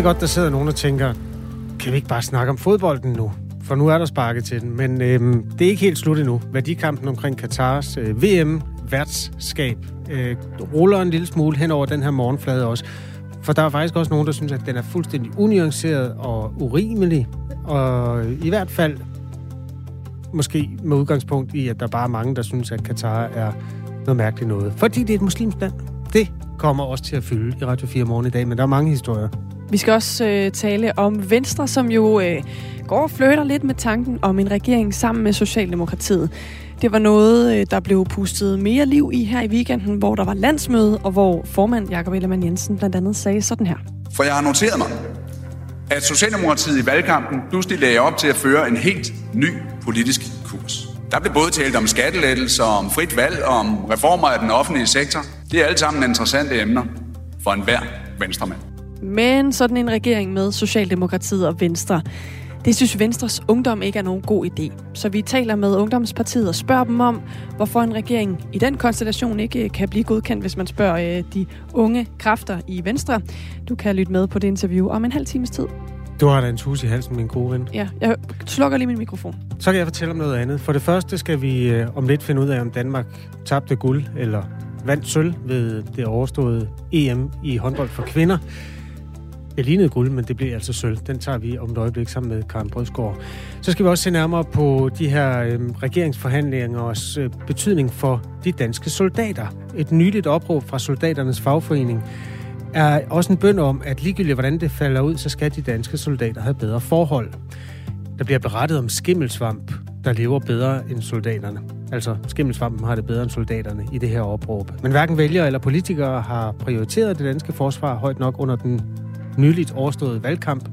Ved godt, der sidder nogen og tænker, kan vi ikke bare snakke om fodbolden nu? For nu er der sparket til den. Men øhm, det er ikke helt slut endnu. Værdikampen omkring Katars øh, VM-værtsskab øh, ruller en lille smule hen over den her morgenflade også. For der er faktisk også nogen, der synes, at den er fuldstændig unuanceret og urimelig. Og øh, i hvert fald måske med udgangspunkt i, at der bare er mange, der synes, at Katar er noget mærkeligt noget. Fordi det er et muslimsk land. Det kommer også til at fylde i Radio 4 morgen i dag, men der er mange historier. Vi skal også øh, tale om Venstre, som jo øh, går og flytter lidt med tanken om en regering sammen med Socialdemokratiet. Det var noget, øh, der blev pustet mere liv i her i weekenden, hvor der var landsmøde, og hvor formand Jakob Ellemann Jensen blandt andet sagde sådan her. For jeg har noteret mig, at Socialdemokratiet i valgkampen pludselig lagde op til at føre en helt ny politisk kurs. Der blev både talt om skattelettelser, om frit valg, om reformer af den offentlige sektor. Det er alle sammen interessante emner for enhver venstremand. Men sådan en regering med Socialdemokratiet og Venstre, det synes Venstres Ungdom ikke er nogen god idé. Så vi taler med Ungdomspartiet og spørger dem om, hvorfor en regering i den konstellation ikke kan blive godkendt, hvis man spørger øh, de unge kræfter i Venstre. Du kan lytte med på det interview om en halv times tid. Du har da en tus i halsen, min gode ven. Ja, jeg slukker lige min mikrofon. Så kan jeg fortælle om noget andet. For det første skal vi øh, om lidt finde ud af, om Danmark tabte guld eller vandt sølv ved det overståede EM i håndbold for kvinder. Det lignede guld, men det blev altså sølv. Den tager vi om et øjeblik sammen med Karen Brødsgaard. Så skal vi også se nærmere på de her øh, regeringsforhandlingers øh, betydning for de danske soldater. Et nyligt opråb fra soldaternes fagforening er også en bøn om, at ligegyldigt hvordan det falder ud, så skal de danske soldater have bedre forhold. Der bliver berettet om skimmelsvamp, der lever bedre end soldaterne. Altså, skimmelsvampen har det bedre end soldaterne i det her opråb. Men hverken vælgere eller politikere har prioriteret det danske forsvar højt nok under den nyligt overståede valgkamp,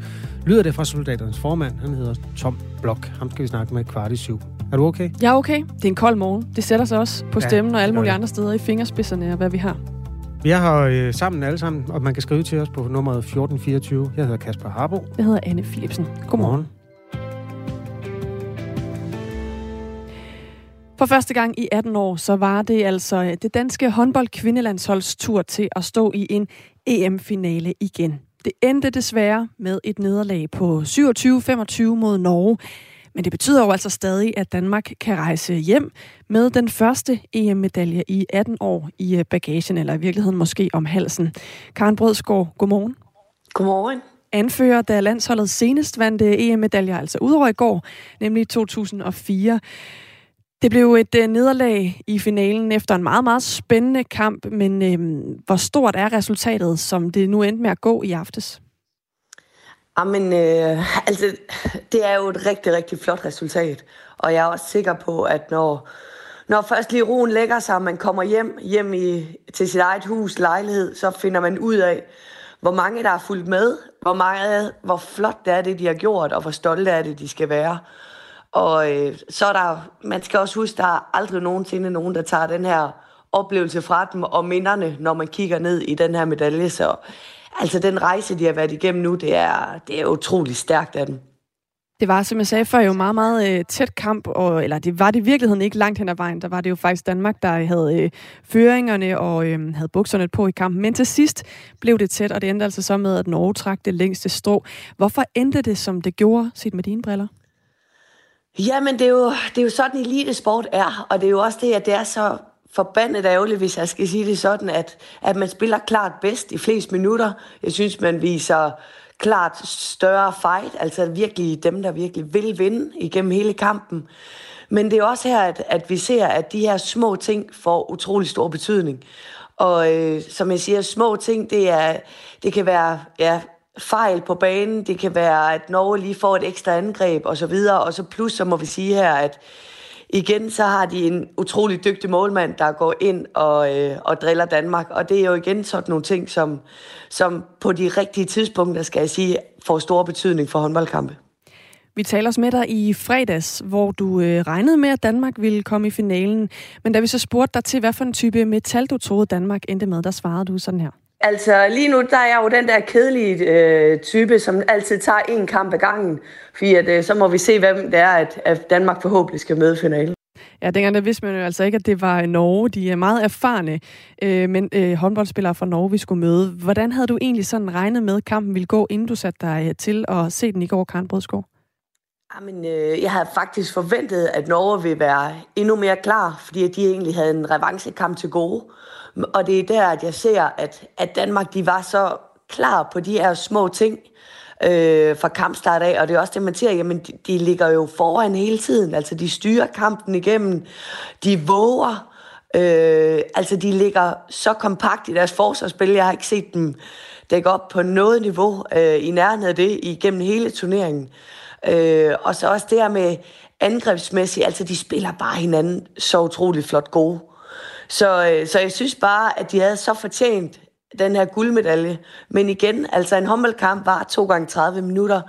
lyder det fra soldaternes formand. Han hedder Tom Blok. Ham skal vi snakke med kvart i syv. Er du okay? Jeg er okay. Det er en kold morgen. Det sætter sig også på stemmen ja, og alle mulige andre steder i fingerspidserne og hvad vi har. Vi er her øh, sammen alle sammen, og man kan skrive til os på nummeret 1424. Jeg hedder Kasper Harbo. Jeg hedder Anne Philipsen. Godmorgen. For første gang i 18 år, så var det altså det danske håndbold tur til at stå i en EM-finale igen. Det endte desværre med et nederlag på 27-25 mod Norge. Men det betyder jo altså stadig, at Danmark kan rejse hjem med den første EM-medalje i 18 år i øh, bagagen, eller i virkeligheden måske om halsen. Karen Brødsgaard, godmorgen. Godmorgen. Anfører, da landsholdet senest vandt øh, EM-medaljer, altså udover i går, nemlig 2004. Det blev et øh, nederlag i finalen efter en meget, meget spændende kamp, men øh, hvor stort er resultatet, som det nu endte med at gå i aftes? Jamen, øh, altså, det er jo et rigtig, rigtig flot resultat. Og jeg er også sikker på, at når, når først lige roen lægger sig, og man kommer hjem, hjem i, til sit eget hus, lejlighed, så finder man ud af, hvor mange der er fulgt med, hvor, meget, hvor flot det er det, de har gjort, og hvor stolte er det, de skal være. Og øh, så er der, man skal også huske, der er aldrig nogensinde nogen, der tager den her oplevelse fra dem og minderne, når man kigger ned i den her medalje. Så altså den rejse, de har været igennem nu, det er, det er utrolig stærkt af dem. Det var, som jeg sagde før, jo meget, meget øh, tæt kamp, og, eller det var det i virkeligheden ikke langt hen ad vejen. Der var det jo faktisk Danmark, der havde øh, føringerne og øh, havde bukserne på i kampen. Men til sidst blev det tæt, og det endte altså så med, at Norge trak det længste strå. Hvorfor endte det, som det gjorde, set med dine briller? Jamen, det er jo, det er jo sådan, elitesport er, og det er jo også det, at det er så forbandet ærgerligt, hvis jeg skal sige det sådan, at, at man spiller klart bedst i flest minutter. Jeg synes, man viser klart større fight, altså virkelig dem, der virkelig vil vinde igennem hele kampen. Men det er også her, at, at vi ser, at de her små ting får utrolig stor betydning. Og øh, som jeg siger, små ting, det, er, det kan være ja, fejl på banen, det kan være, at Norge lige får et ekstra angreb og så videre, og så plus, så må vi sige her, at igen så har de en utrolig dygtig målmand, der går ind og, øh, og driller Danmark, og det er jo igen sådan nogle ting, som, som på de rigtige tidspunkter, skal jeg sige, får stor betydning for håndboldkampe. Vi taler os med dig i fredags, hvor du øh, regnede med, at Danmark ville komme i finalen. Men da vi så spurgte dig til, hvad for en type metal du troede, Danmark endte med, der svarede du sådan her. Altså lige nu, der er jeg jo den der kedelige øh, type, som altid tager en kamp ad gangen. Fordi at, øh, så må vi se, hvem det er, at, at Danmark forhåbentlig skal møde finalen. Ja, dengang der vidste man jo altså ikke, at det var øh, Norge. De er meget erfarne øh, men, øh, håndboldspillere fra Norge, vi skulle møde. Hvordan havde du egentlig sådan regnet med, at kampen ville gå, inden du satte dig øh, til at se den i går, Karen Brødsgaard? Ah, jamen, øh, jeg havde faktisk forventet, at Norge ville være endnu mere klar, fordi de egentlig havde en revanchekamp til gode. Og det er der, at jeg ser, at, at Danmark de var så klar på de her små ting øh, fra kampstart af. Og det er også det, man siger, jamen de, de ligger jo foran hele tiden. Altså de styrer kampen igennem. De våger. Øh, altså de ligger så kompakt i deres forsvarsspil. Jeg har ikke set dem dække op på noget niveau øh, i nærheden af det igennem hele turneringen. Øh, Øh, og så også det her med angrebsmæssigt, altså de spiller bare hinanden så utroligt flot gode. Så, øh, så jeg synes bare, at de havde så fortjent den her guldmedalje. Men igen, altså en håndboldkamp var 2 gange 30 minutter,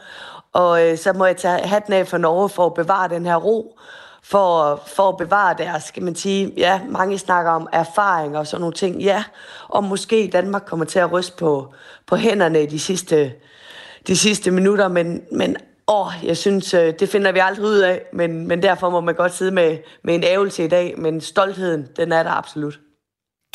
og øh, så må jeg tage hatten af for Norge for at bevare den her ro, for, for at bevare deres, skal man sige, ja, mange snakker om erfaring og sådan nogle ting, ja, og måske Danmark kommer til at ryste på, på hænderne i de sidste, de sidste minutter, men, men åh, jeg synes, øh, det finder vi aldrig ud af, men, men derfor må man godt sidde med, med en ævelse i dag, men stoltheden, den er der absolut.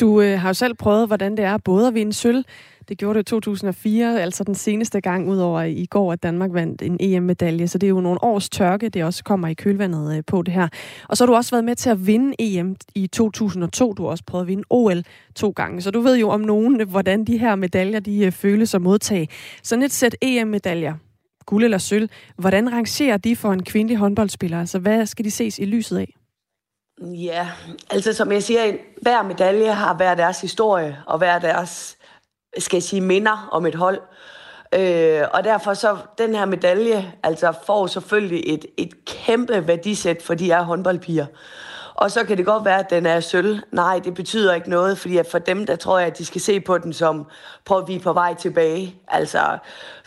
Du øh, har jo selv prøvet, hvordan det er både at vinde sølv, det gjorde du i 2004, altså den seneste gang ud over i går, at Danmark vandt en EM-medalje. Så det er jo nogle års tørke, det også kommer i kølvandet øh, på det her. Og så har du også været med til at vinde EM i 2002. Du har også prøvet at vinde OL to gange. Så du ved jo om nogen, hvordan de her medaljer de øh, føles at modtage. Sådan et sæt EM-medaljer, guld eller sølv, hvordan rangerer de for en kvindelig håndboldspiller? Altså hvad skal de ses i lyset af? Ja, altså som jeg siger, hver medalje har hver deres historie og hver deres, skal jeg sige, minder om et hold. Øh, og derfor så den her medalje altså får selvfølgelig et, et kæmpe værdisæt for de her håndboldpiger. Og så kan det godt være, at den er sølv. Nej, det betyder ikke noget, fordi for dem, der tror jeg, at de skal se på den som, prøv at vi er på vej tilbage. Altså,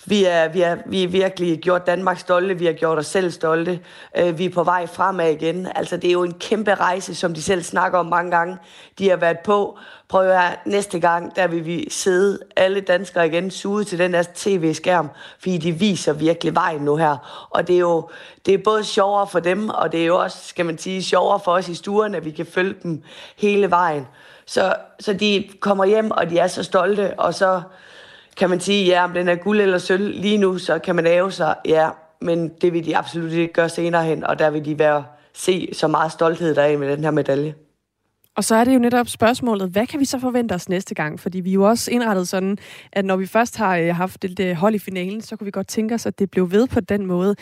vi er, vi, er, vi er virkelig gjort Danmark stolte, vi har gjort os selv stolte. Øh, vi er på vej fremad igen. Altså, det er jo en kæmpe rejse, som de selv snakker om mange gange. De har været på. Prøv at næste gang, der vil vi sidde alle danskere igen suget til den der tv-skærm, fordi de viser virkelig vejen nu her. Og det er jo det er både sjovere for dem, og det er jo også, skal man sige, sjovere for os i stuerne, at vi kan følge dem hele vejen. Så, så de kommer hjem, og de er så stolte, og så kan man sige, ja, om den er guld eller sølv lige nu, så kan man æve sig, ja, men det vil de absolut ikke gøre senere hen, og der vil de være se så meget stolthed der er med den her medalje. Og så er det jo netop spørgsmålet, hvad kan vi så forvente os næste gang? Fordi vi er jo også indrettet sådan, at når vi først har øh, haft det hold i finalen, så kunne vi godt tænke os, at det blev ved på den måde.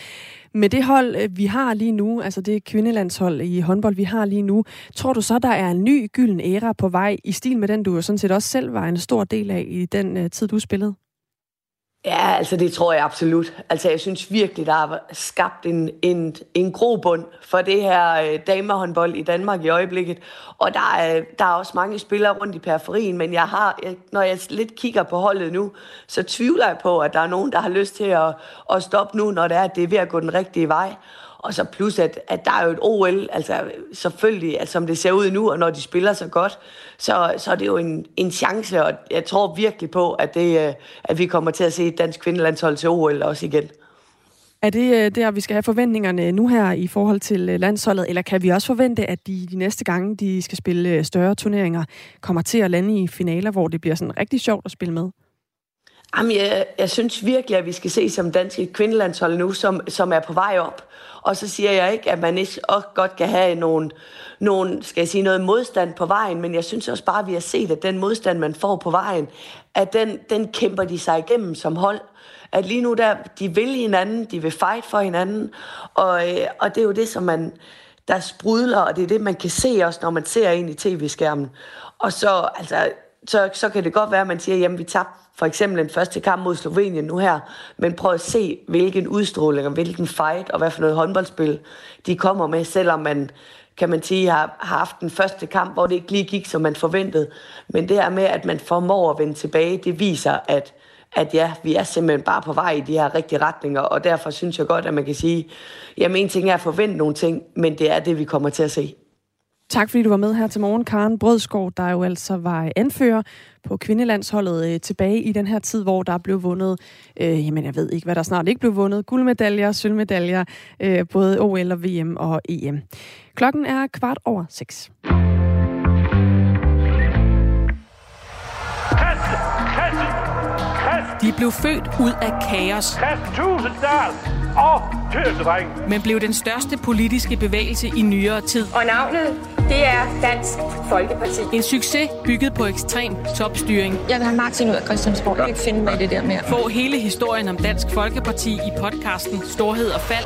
Med det hold, øh, vi har lige nu, altså det kvindelandshold i håndbold, vi har lige nu, tror du så, der er en ny gylden æra på vej, i stil med den, du jo sådan set også selv var en stor del af i den øh, tid, du spillede? Ja, altså det tror jeg absolut. Altså jeg synes virkelig, der er skabt en, en, en grobund for det her øh, damehåndbold i Danmark i øjeblikket. Og der er, der er også mange spillere rundt i periferien, men jeg har, jeg, når jeg lidt kigger på holdet nu, så tvivler jeg på, at der er nogen, der har lyst til at, at stoppe nu, når det er, at det er ved at gå den rigtige vej. Og så plus, at, at der er jo et OL, altså selvfølgelig, altså, som det ser ud nu, og når de spiller så godt, så, så er det jo en, en chance, og jeg tror virkelig på, at, det, øh, at vi kommer til at se et dansk kvindelandshold til OL også igen. Er det øh, der, vi skal have forventningerne nu her i forhold til øh, landsholdet, eller kan vi også forvente, at de de næste gange, de skal spille større turneringer, kommer til at lande i finaler, hvor det bliver sådan rigtig sjovt at spille med? Jamen, jeg, jeg synes virkelig, at vi skal se som danske kvindelandshold nu, som, som er på vej op. Og så siger jeg ikke, at man ikke også godt kan have nogen, nogen, skal jeg sige, noget modstand på vejen, men jeg synes også bare, at vi har set, at den modstand, man får på vejen, at den, den kæmper de sig igennem som hold. At lige nu, der, de vil hinanden, de vil fight for hinanden, og, øh, og det er jo det, som man, der sprudler, og det er det, man kan se også, når man ser ind i tv-skærmen. Og så, altså, så, så kan det godt være, at man siger, jamen vi tabte for eksempel en første kamp mod Slovenien nu her, men prøv at se, hvilken udstråling og hvilken fight og hvad for noget håndboldspil de kommer med, selvom man kan man sige, har, har haft den første kamp, hvor det ikke lige gik, som man forventede. Men det her med, at man formår at vende tilbage, det viser, at, at ja, vi er simpelthen bare på vej i de her rigtige retninger, og derfor synes jeg godt, at man kan sige, jamen en ting er at forvente nogle ting, men det er det, vi kommer til at se. Tak fordi du var med her til morgen, Karen Brødskov, der jo altså var anfører på kvindelandsholdet øh, tilbage i den her tid, hvor der blev vundet, øh, jamen jeg ved ikke, hvad der snart ikke blev vundet, guldmedaljer, sølvmedaljer, øh, både OL og VM og EM. Klokken er kvart over seks. De blev født ud af kaos. Men blev den største politiske bevægelse i nyere tid. Og navnet, det er Dansk Folkeparti. En succes bygget på ekstrem topstyring. Jeg vil have Martin ud af Christiansborg. Jeg kan ikke finde mig i det der mere. Få hele historien om Dansk Folkeparti i podcasten Storhed og Fald.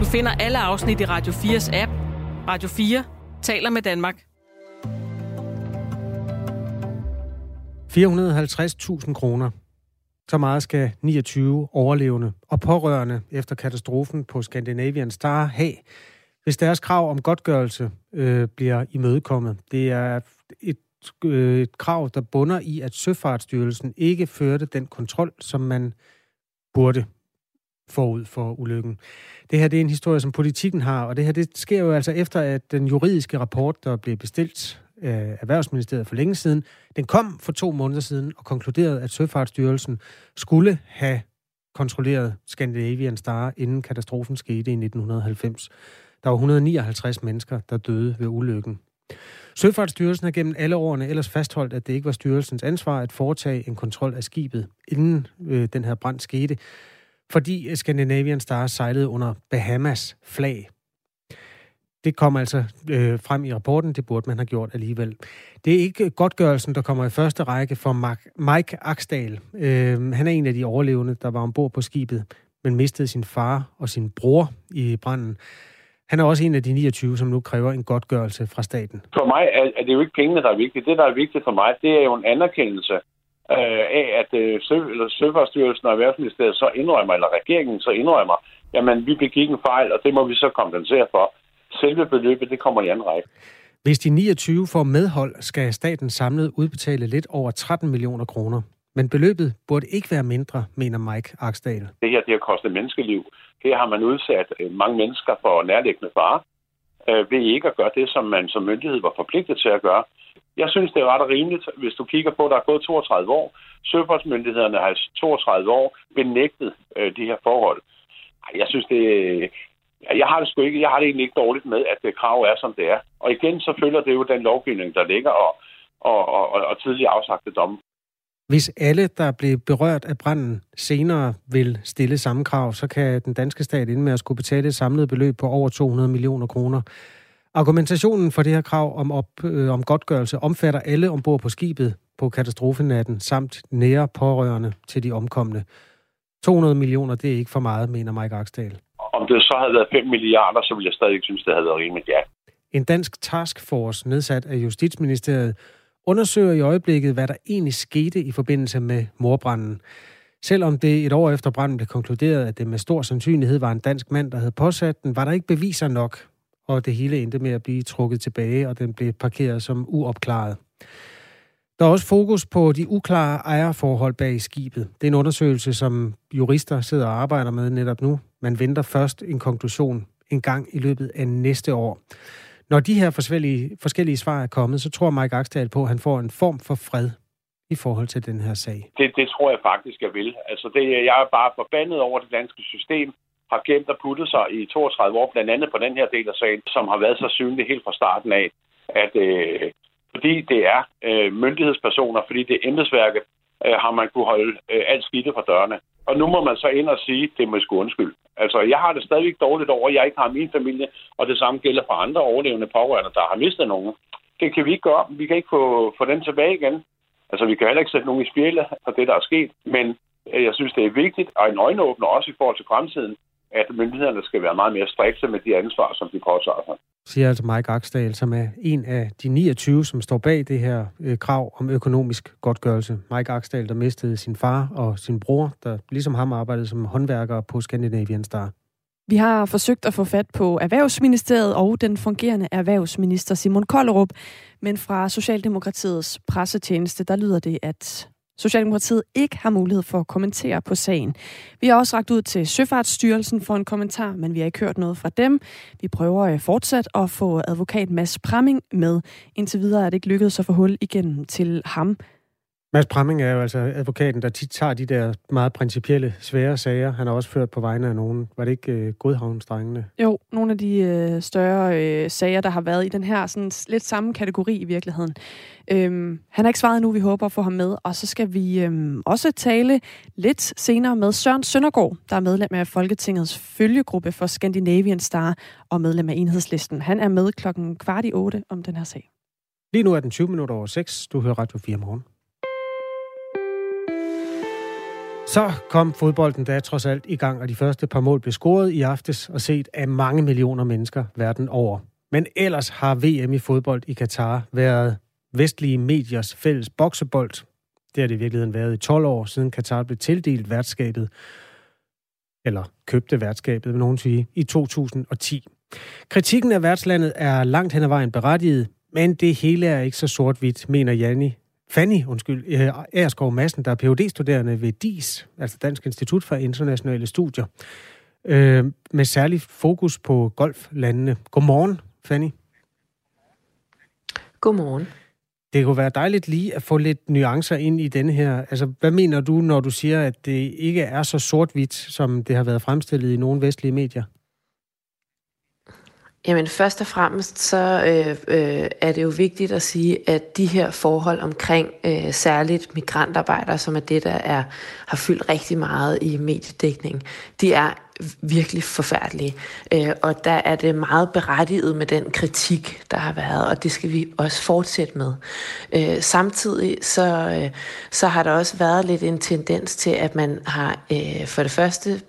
Du finder alle afsnit i Radio 4's app. Radio 4 taler med Danmark. 450.000 kroner. Så meget skal 29 overlevende og pårørende efter katastrofen på Scandinavian Star have, hvis deres krav om godtgørelse øh, bliver imødekommet. Det er et, øh, et krav, der bunder i, at Søfartsstyrelsen ikke førte den kontrol, som man burde forud for ulykken. Det her det er en historie, som politikken har, og det her det sker jo altså efter, at den juridiske rapport, der blev bestilt af Erhvervsministeriet for længe siden, den kom for to måneder siden og konkluderede, at Søfartsstyrelsen skulle have kontrolleret Scandinavian Star, inden katastrofen skete i 1990. Der var 159 mennesker, der døde ved ulykken. Søfartsstyrelsen har gennem alle årene ellers fastholdt, at det ikke var styrelsens ansvar at foretage en kontrol af skibet, inden øh, den her brand skete, fordi øh, Scandinavian Star sejlede under Bahamas flag. Det kommer altså øh, frem i rapporten, det burde man have gjort alligevel. Det er ikke øh, godtgørelsen, der kommer i første række for Mike Aksdal. Øh, han er en af de overlevende, der var ombord på skibet, men mistede sin far og sin bror i branden. Han er også en af de 29, som nu kræver en godtgørelse fra staten. For mig er, er det jo ikke pengene, der er vigtigt. Det, der er vigtigt for mig, det er jo en anerkendelse øh, af, at øh, Søfartsstyrelsen og Erhvervsministeriet så indrømmer, eller regeringen så indrømmer, jamen vi begik en fejl, og det må vi så kompensere for. Selve beløbet, det kommer i anden række. Hvis de 29 får medhold, skal staten samlet udbetale lidt over 13 millioner kroner. Men beløbet burde ikke være mindre, mener Mike Aksdal. Det her det har kostet menneskeliv. Her har man udsat øh, mange mennesker for nærliggende fare øh, ved ikke at gøre det, som man som myndighed var forpligtet til at gøre. Jeg synes, det er ret rimeligt, hvis du kigger på, at der er gået 32 år. Søfartsmyndighederne har 32 år benægtet øh, de her forhold. Jeg synes, det, jeg har det sgu ikke. Jeg har det egentlig ikke dårligt med, at øh, det krav er, som det er. Og igen, så følger det jo den lovgivning, der ligger, og, og, og, og tidligere afsagte domme. Hvis alle, der blev berørt af branden, senere vil stille samme krav, så kan den danske stat inde med at skulle betale et samlet beløb på over 200 millioner kroner. Argumentationen for det her krav om, op, øh, om godtgørelse omfatter alle ombord på skibet på katastrofenatten, samt nære pårørende til de omkomne. 200 millioner, det er ikke for meget, mener Mike Aksdal. Om det så havde været 5 milliarder, så ville jeg stadig ikke synes, det havde været rimeligt, ja. En dansk taskforce nedsat af Justitsministeriet undersøger i øjeblikket, hvad der egentlig skete i forbindelse med morbranden. Selvom det et år efter branden blev konkluderet, at det med stor sandsynlighed var en dansk mand, der havde påsat den, var der ikke beviser nok, og det hele endte med at blive trukket tilbage, og den blev parkeret som uopklaret. Der er også fokus på de uklare ejerforhold bag skibet. Det er en undersøgelse, som jurister sidder og arbejder med netop nu. Man venter først en konklusion en gang i løbet af næste år. Når de her forskellige, forskellige svar er kommet, så tror Mike Aksdal på, at han får en form for fred i forhold til den her sag. Det, det tror jeg faktisk, jeg vil. Altså, det, jeg er bare forbandet over det danske system, har gemt og puttet sig i 32 år, blandt andet på den her del af sagen, som har været så synlig helt fra starten af, at øh, fordi det er øh, myndighedspersoner, fordi det er embedsværket, øh, har man kunne holde øh, alt skidtet fra dørene. Og nu må man så ind og sige, det må sgu undskyld. Altså, jeg har det stadigvæk dårligt over, at jeg ikke har min familie, og det samme gælder for andre overlevende pårørende, der har mistet nogen. Det kan vi ikke gøre. Vi kan ikke få, få den tilbage igen. Altså, vi kan heller ikke sætte nogen i spjæle for det, der er sket. Men øh, jeg synes, det er vigtigt, og en øjenåbner også i forhold til fremtiden, at myndighederne skal være meget mere strikse med de ansvar, som de påtager sig. Siger altså Mike Aksdal, som er en af de 29, som står bag det her øh, krav om økonomisk godtgørelse. Mike Aksdal, der mistede sin far og sin bror, der ligesom ham arbejdede som håndværker på Scandinavian Star. Vi har forsøgt at få fat på Erhvervsministeriet og den fungerende erhvervsminister Simon Kollerup, men fra Socialdemokratiets pressetjeneste, der lyder det, at Socialdemokratiet ikke har mulighed for at kommentere på sagen. Vi har også ragt ud til Søfartsstyrelsen for en kommentar, men vi har ikke hørt noget fra dem. Vi prøver øh, fortsat at få advokat Mads Pramming med. Indtil videre er det ikke lykkedes at få hul igennem til ham. Mads Pramming er jo altså advokaten, der tit tager de der meget principielle, svære sager. Han har også ført på vegne af nogen. Var det ikke øh, Godhavnsdrengene? Jo, nogle af de øh, større øh, sager, der har været i den her sådan, lidt samme kategori i virkeligheden. Øhm, han har ikke svaret nu, vi håber at få ham med. Og så skal vi øhm, også tale lidt senere med Søren Søndergaard, der er medlem af Folketingets følgegruppe for Scandinavian Star og medlem af Enhedslisten. Han er med klokken kvart i otte om den her sag. Lige nu er den 20 minutter over 6. Du hører Radio 4 morgen. Så kom fodbolden da trods alt i gang, og de første par mål blev scoret i aftes og set af mange millioner mennesker verden over. Men ellers har VM i fodbold i Katar været vestlige mediers fælles boksebold. Det har det i virkeligheden været i 12 år, siden Katar blev tildelt værtskabet, eller købte værtskabet, vil nogen sige, i 2010. Kritikken af værtslandet er langt hen ad vejen berettiget, men det hele er ikke så sort-hvidt, mener Janni Fanny, undskyld, Erskov øh, Madsen, der er phd studerende ved DIS, altså Dansk Institut for Internationale Studier, øh, med særlig fokus på golflandene. Godmorgen, Fanny. Godmorgen. Det kunne være dejligt lige at få lidt nuancer ind i denne her. Altså, hvad mener du, når du siger, at det ikke er så sort-hvidt, som det har været fremstillet i nogle vestlige medier? Jamen først og fremmest så øh, øh, er det jo vigtigt at sige, at de her forhold omkring øh, særligt migrantarbejdere, som er det, der er, har fyldt rigtig meget i mediedækning, de er virkelig forfærdelige. Øh, og der er det meget berettiget med den kritik, der har været, og det skal vi også fortsætte med. Øh, samtidig så, øh, så har der også været lidt en tendens til, at man har for det første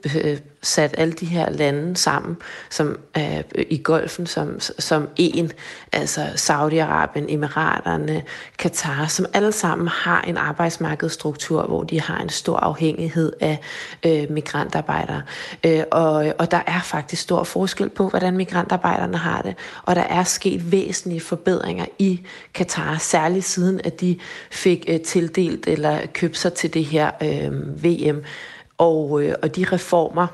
sat alle de her lande sammen som øh, i golfen som, som en, altså Saudi-Arabien, Emiraterne, Katar, som alle sammen har en arbejdsmarkedsstruktur, hvor de har en stor afhængighed af øh, migrantarbejdere. Øh, og, og der er faktisk stor forskel på, hvordan migrantarbejderne har det, og der er sket væsentlige forbedringer i Katar, særligt siden at de fik øh, tildelt eller købt sig til det her øh, VM. Og, øh, og de reformer,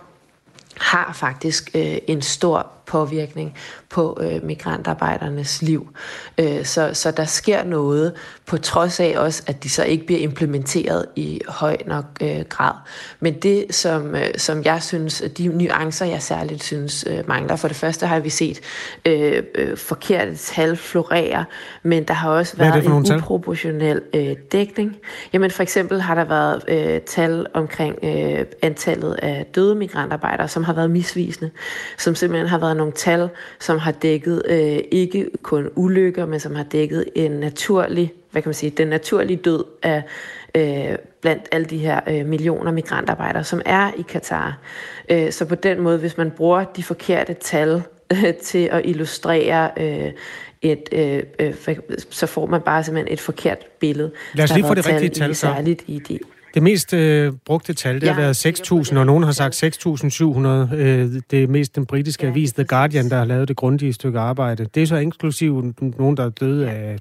har faktisk øh, en stor påvirkning på øh, migrantarbejdernes liv. Øh, så, så der sker noget, på trods af også, at de så ikke bliver implementeret i høj nok øh, grad. Men det, som, øh, som jeg synes, de nuancer, jeg særligt synes øh, mangler, for det første har vi set øh, øh, forkerte tal florere, men der har også været en uproportionel øh, dækning. Jamen for eksempel har der været øh, tal omkring øh, antallet af døde migrantarbejdere, som har været misvisende, som simpelthen har været nogle tal, som har dækket øh, ikke kun ulykker, men som har dækket en naturlig, hvad kan man sige, den naturlige død af øh, blandt alle de her øh, millioner migrantarbejdere, som er i Katar. Øh, så på den måde, hvis man bruger de forkerte tal øh, til at illustrere øh, et, øh, øh, så får man bare simpelthen et forkert billede. Lad os lige få det rigtige tal så. Særligt i de det mest øh, brugte tal, det ja, har været 6.000, og nogen har sagt 6.700. Øh, det er mest den britiske ja, avis The Guardian, der har lavet det grundige stykke arbejde. Det er så inklusiv nogen, der er døde af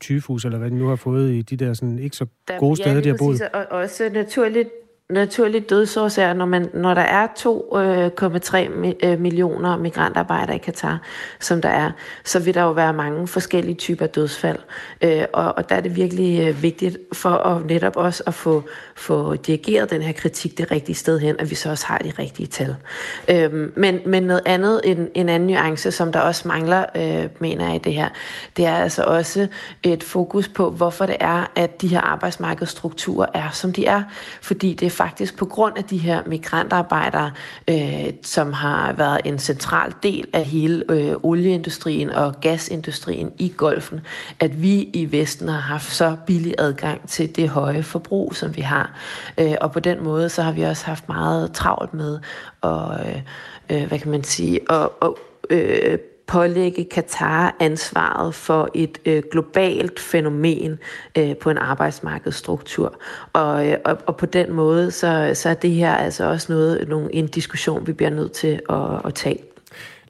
tyfus, eller hvad de nu har fået i de der sådan, ikke så gode steder, ja, de har boet. Og også naturligt naturlig dødsårsager, når, man, når der er 2,3 øh, øh, millioner migrantarbejdere i Katar, som der er, så vil der jo være mange forskellige typer dødsfald. Øh, og, og der er det virkelig øh, vigtigt for at netop også at få, få dirigeret den her kritik det rigtige sted hen, at vi så også har de rigtige tal. Øh, men, men noget andet, en, en anden nuance, som der også mangler, øh, mener jeg i det her, det er altså også et fokus på, hvorfor det er, at de her arbejdsmarkedsstrukturer er, som de er. Fordi det faktisk på grund af de her migrantarbejdere, øh, som har været en central del af hele øh, olieindustrien og gasindustrien i golfen, at vi i Vesten har haft så billig adgang til det høje forbrug, som vi har. Øh, og på den måde, så har vi også haft meget travlt med at, øh, øh hvad kan man sige, at, at øh, pålægge Katar ansvaret for et øh, globalt fænomen øh, på en arbejdsmarkedsstruktur. Og, øh, og, og på den måde, så, så er det her altså også noget, nogle, en diskussion, vi bliver nødt til at, at tage.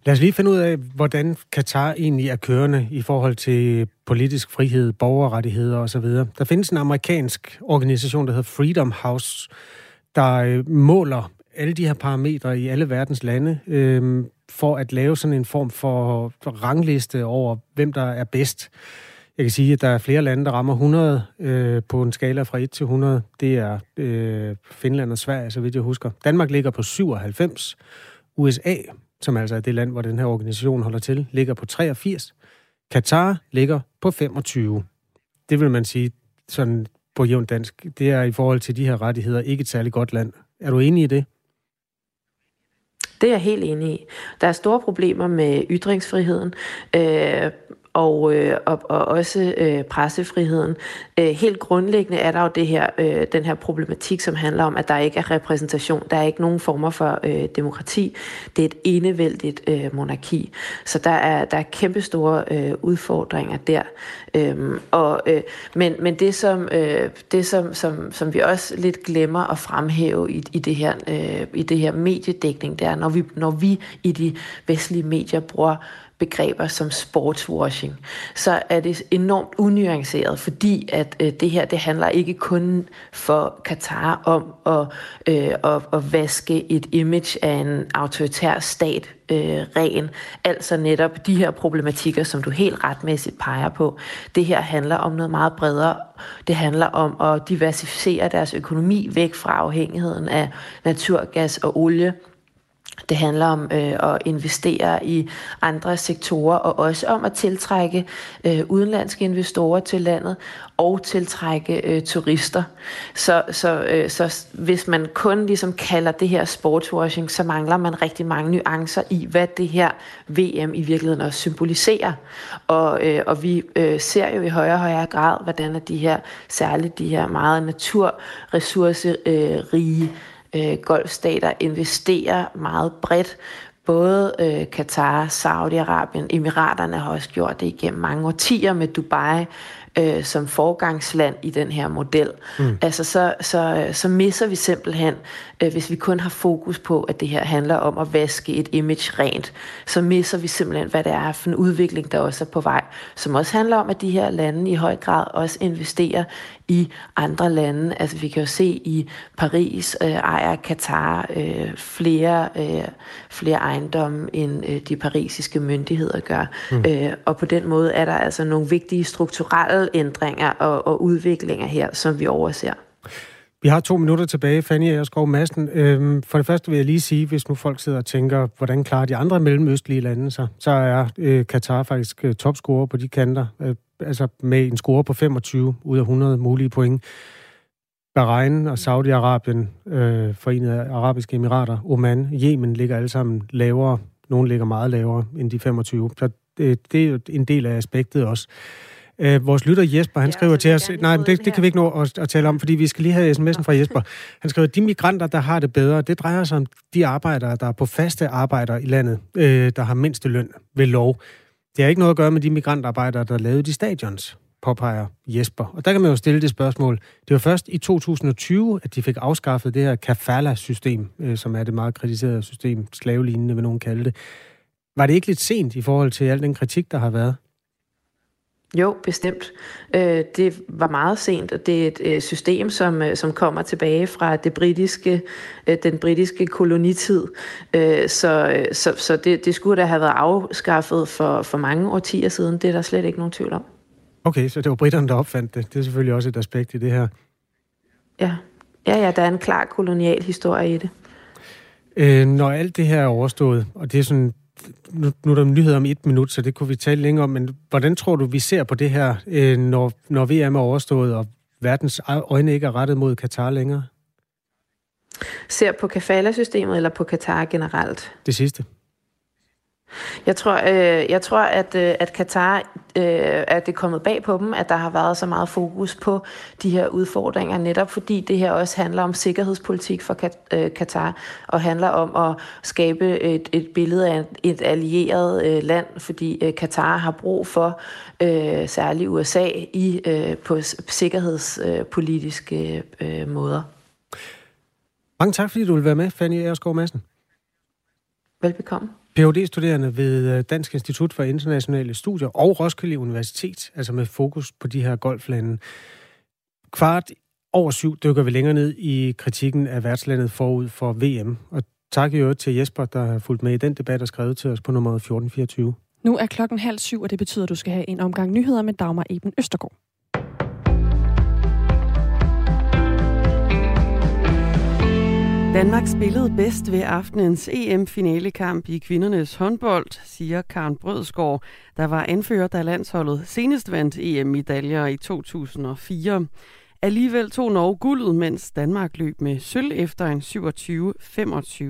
Lad os lige finde ud af, hvordan Katar egentlig er kørende i forhold til politisk frihed, borgerrettigheder osv. Der findes en amerikansk organisation, der hedder Freedom House, der øh, måler alle de her parametre i alle verdens lande, øh, for at lave sådan en form for rangliste over, hvem der er bedst. Jeg kan sige, at der er flere lande, der rammer 100 øh, på en skala fra 1 til 100. Det er øh, Finland og Sverige, så vidt jeg husker. Danmark ligger på 97. USA, som altså er det land, hvor den her organisation holder til, ligger på 83. Katar ligger på 25. Det vil man sige sådan på jævn dansk. Det er i forhold til de her rettigheder ikke et særligt godt land. Er du enig i det? Det er jeg helt enig i. Der er store problemer med ytringsfriheden. Øh, og, øh, og, og også øh, pressefriheden. Øh, helt grundlæggende er der jo det her, øh, den her problematik, som handler om, at der ikke er repræsentation. Der er ikke nogen former for øh, demokrati. Det er et enevældigt øh, monarki. Så der er, der er kæmpe store øh, udfordringer der. Øhm, og, øh, men, men det, som, øh, det som, som, som vi også lidt glemmer at fremhæve i, i, det her, øh, i det her mediedækning, det er, når vi, når vi i de vestlige medier bruger begreber som sportswashing, så er det enormt unuanceret, fordi at øh, det her det handler ikke kun for Katar om at, øh, at, at vaske et image af en autoritær stat øh, ren. Altså netop de her problematikker, som du helt retmæssigt peger på. Det her handler om noget meget bredere. Det handler om at diversificere deres økonomi væk fra afhængigheden af naturgas og olie det handler om øh, at investere i andre sektorer, og også om at tiltrække øh, udenlandske investorer til landet og tiltrække øh, turister. Så, så, øh, så hvis man kun ligesom kalder det her sportswashing, så mangler man rigtig mange nuancer i, hvad det her VM i virkeligheden også symboliserer. Og, øh, og vi øh, ser jo i højere og højere grad, hvordan de her, særligt de her meget naturressourcerige øh, øh, golfstater investerer meget bredt. Både øh, Katar, Saudi-Arabien, Emiraterne har også gjort det igennem mange årtier med Dubai øh, som forgangsland i den her model. Mm. Altså så, så, så misser vi simpelthen, øh, hvis vi kun har fokus på, at det her handler om at vaske et image rent, så misser vi simpelthen, hvad det er for en udvikling, der også er på vej, som også handler om, at de her lande i høj grad også investerer i andre lande. Altså vi kan jo se i Paris øh, ejer Katar øh, flere, øh, flere ejendomme, end øh, de parisiske myndigheder gør. Mm. Øh, og på den måde er der altså nogle vigtige strukturelle ændringer og, og udviklinger her, som vi overser. Vi har to minutter tilbage, Fanny Erskov Madsen. Øhm, for det første vil jeg lige sige, hvis nu folk sidder og tænker, hvordan klarer de andre mellemøstlige lande sig, så er øh, Katar faktisk øh, topscorer på de kanter, øh, altså med en score på 25 ud af 100 mulige point. Bahrain og Saudi-Arabien, øh, Forenede Arabiske Emirater, Oman, Yemen ligger alle sammen lavere. Nogle ligger meget lavere end de 25. Så det, det er jo en del af aspektet også. Øh, vores lytter Jesper, han ja, skriver til os... Nej, men det, det kan vi ikke nå at, at tale om, fordi vi skal lige have sms'en fra Jesper. Han skriver, de migranter, der har det bedre, det drejer sig om de arbejdere, der er på faste arbejder i landet, øh, der har mindste løn ved lov. Det har ikke noget at gøre med de migrantarbejdere, der lavede de stadions, påpeger Jesper. Og der kan man jo stille det spørgsmål. Det var først i 2020, at de fik afskaffet det her kafala-system, øh, som er det meget kritiserede system, slavelignende vil nogen kalde det. Var det ikke lidt sent i forhold til al den kritik, der har været? Jo, bestemt. Øh, det var meget sent, og det er et øh, system, som, øh, som kommer tilbage fra det britiske, den britiske kolonitid. Så, så, så det, det skulle da have været afskaffet for, for mange årtier siden. Det er der slet ikke nogen tvivl om. Okay, så det var britterne, der opfandt det. Det er selvfølgelig også et aspekt i det her. Ja, ja, ja der er en klar kolonial historie i det. Øh, når alt det her er overstået, og det er sådan nu, nu er der en nyhed om et minut, så det kunne vi tale længere om, men hvordan tror du, vi ser på det her, øh, når, når VM er overstået, og verdens øjne ikke er rettet mod Katar længere? Ser på kafala-systemet eller på Katar generelt? Det sidste. Jeg tror, øh, jeg tror at, øh, at Katar øh, at det er kommet bag på dem, at der har været så meget fokus på de her udfordringer, netop fordi det her også handler om sikkerhedspolitik for øh, Katar, og handler om at skabe et, et billede af et allieret øh, land, fordi øh, Katar har brug for øh, særligt USA i øh, på sikkerhedspolitiske øh, måder. Mange tak, fordi du vil være med, Fanny Erskov Madsen. Velbekomme. Ph.D.-studerende ved øh, Dansk Institut for Internationale Studier og Roskilde Universitet, altså med fokus på de her golflande. Kvart over syv dykker vi længere ned i kritikken af værtslandet forud for VM. Og tak i øvrigt til Jesper, der har fulgt med i den debat og skrevet til os på nummer 1424. Nu er klokken halv syv, og det betyder, at du skal have en omgang nyheder med Dagmar Eben Østergaard. Danmark spillede bedst ved aftenens EM-finalekamp i kvindernes håndbold, siger Karen Brødsgaard, der var anfører, da landsholdet senest vandt EM-medaljer i 2004. Alligevel tog Norge guldet, mens Danmark løb med sølv efter en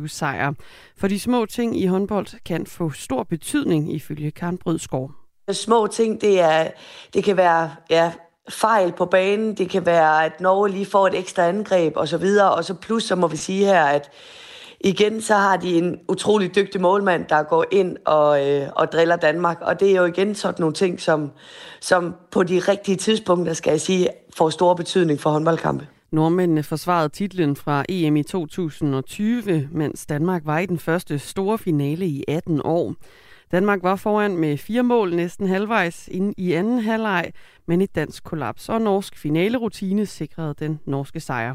27-25 sejr. For de små ting i håndbold kan få stor betydning, ifølge Karen Brødsgaard. Små ting, det, er, det kan være ja, fejl på banen, det kan være, at Norge lige får et ekstra angreb og, så videre. og så plus, så må vi sige her, at igen, så har de en utrolig dygtig målmand, der går ind og, øh, og driller Danmark. Og det er jo igen sådan nogle ting, som, som på de rigtige tidspunkter, skal jeg sige, får stor betydning for håndboldkampe. Nordmændene forsvarede titlen fra EM i 2020, mens Danmark var i den første store finale i 18 år. Danmark var foran med fire mål næsten halvvejs ind i anden halvleg, men et dansk kollaps og norsk finalerutine sikrede den norske sejr.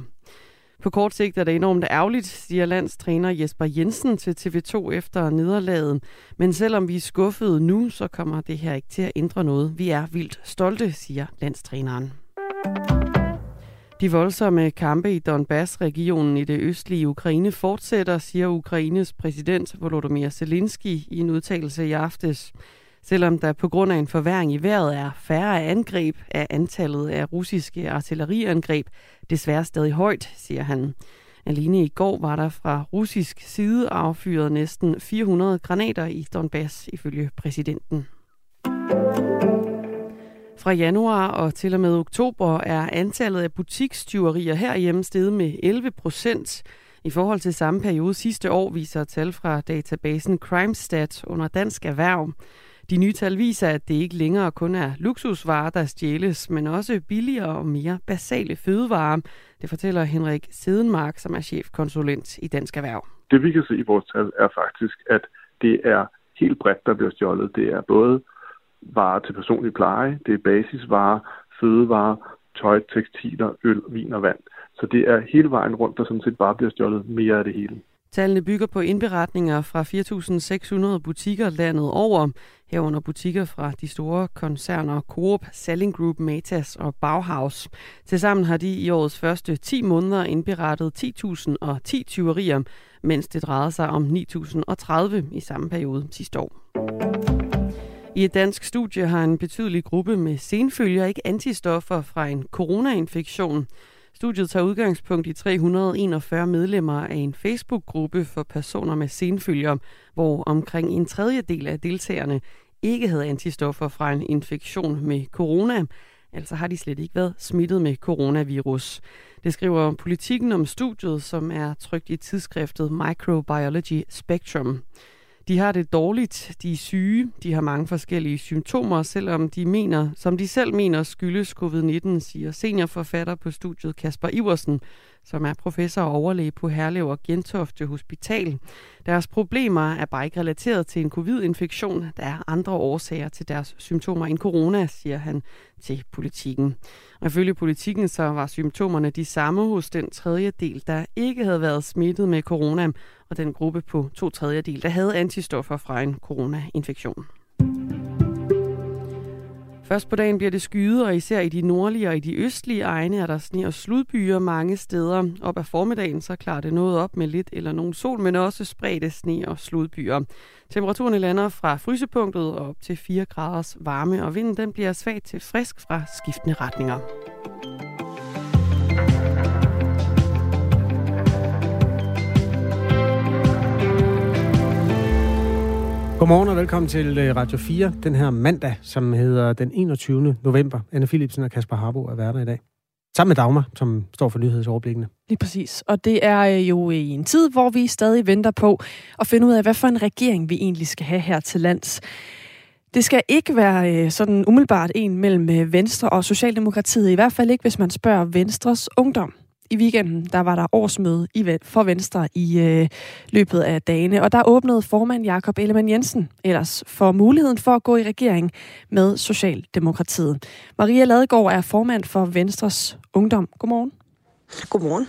På kort sigt er det enormt ærgerligt, siger landstræner Jesper Jensen til TV2 efter nederlaget. Men selvom vi er skuffede nu, så kommer det her ikke til at ændre noget. Vi er vildt stolte, siger landstræneren. De voldsomme kampe i Donbass-regionen i det østlige Ukraine fortsætter, siger Ukraines præsident Volodymyr Zelensky i en udtalelse i aftes. Selvom der på grund af en forværing i vejret er færre angreb, er antallet af russiske artilleriangreb desværre stadig højt, siger han. Alene i går var der fra russisk side affyret næsten 400 granater i Donbass, ifølge præsidenten. Fra januar og til og med oktober er antallet af butikstyverier herhjemme steget med 11 procent. I forhold til samme periode sidste år viser tal fra databasen CrimeStat under Dansk Erhverv. De nye tal viser, at det ikke længere kun er luksusvarer, der stjæles, men også billigere og mere basale fødevarer. Det fortæller Henrik Sedenmark, som er chefkonsulent i Dansk Erhverv. Det vi kan se i vores tal er faktisk, at det er helt bredt, der bliver stjålet. Det er både varer til personlig pleje, det er basisvarer, fødevarer, tøj, tekstiler, øl, vin og vand. Så det er hele vejen rundt, der sådan set bare bliver stjålet mere af det hele. Tallene bygger på indberetninger fra 4.600 butikker landet over, herunder butikker fra de store koncerner Coop, Selling Group, Matas og Bauhaus. Tilsammen har de i årets første 10 måneder indberettet 10.010 tyverier, mens det drejede sig om 9.030 i samme periode sidste år. I et dansk studie har en betydelig gruppe med senfølger ikke antistoffer fra en coronainfektion. Studiet tager udgangspunkt i 341 medlemmer af en Facebook-gruppe for personer med senfølger, hvor omkring en tredjedel af deltagerne ikke havde antistoffer fra en infektion med corona. Altså har de slet ikke været smittet med coronavirus. Det skriver politikken om studiet, som er trygt i tidsskriftet Microbiology Spectrum. De har det dårligt, de er syge, de har mange forskellige symptomer, selvom de mener, som de selv mener skyldes covid-19, siger seniorforfatter på studiet Kasper Iversen, som er professor og overlæge på Herlev og Gentofte Hospital. Deres problemer er bare ikke relateret til en covid-infektion. Der er andre årsager til deres symptomer end corona, siger han til politikken. Og ifølge politikken så var symptomerne de samme hos den tredjedel, der ikke havde været smittet med corona, og den gruppe på to tredjedel, der havde antistoffer fra en coronainfektion. Først på dagen bliver det skyet, og især i de nordlige og i de østlige egne er der sne og sludbyer mange steder. Op ad formiddagen så klarer det noget op med lidt eller nogen sol, men også spredte sne og sludbyer. Temperaturen lander fra frysepunktet og op til 4 graders varme, og vinden den bliver svag til frisk fra skiftende retninger. Godmorgen og velkommen til øh, Radio 4, den her mandag, som hedder den 21. november. Anne Philipsen og Kasper Harbo er værter i dag. Sammen med Dagmar, som står for nyhedsoverblikkene. Lige præcis. Og det er øh, jo i en tid, hvor vi stadig venter på at finde ud af, hvad for en regering vi egentlig skal have her til lands. Det skal ikke være øh, sådan umiddelbart en mellem Venstre og Socialdemokratiet, i hvert fald ikke, hvis man spørger Venstres ungdom i weekenden, der var der årsmøde i, for Venstre i øh, løbet af dagene, og der åbnede formand Jakob Ellemann Jensen ellers for muligheden for at gå i regering med Socialdemokratiet. Maria Ladegaard er formand for Venstres Ungdom. Godmorgen. Godmorgen.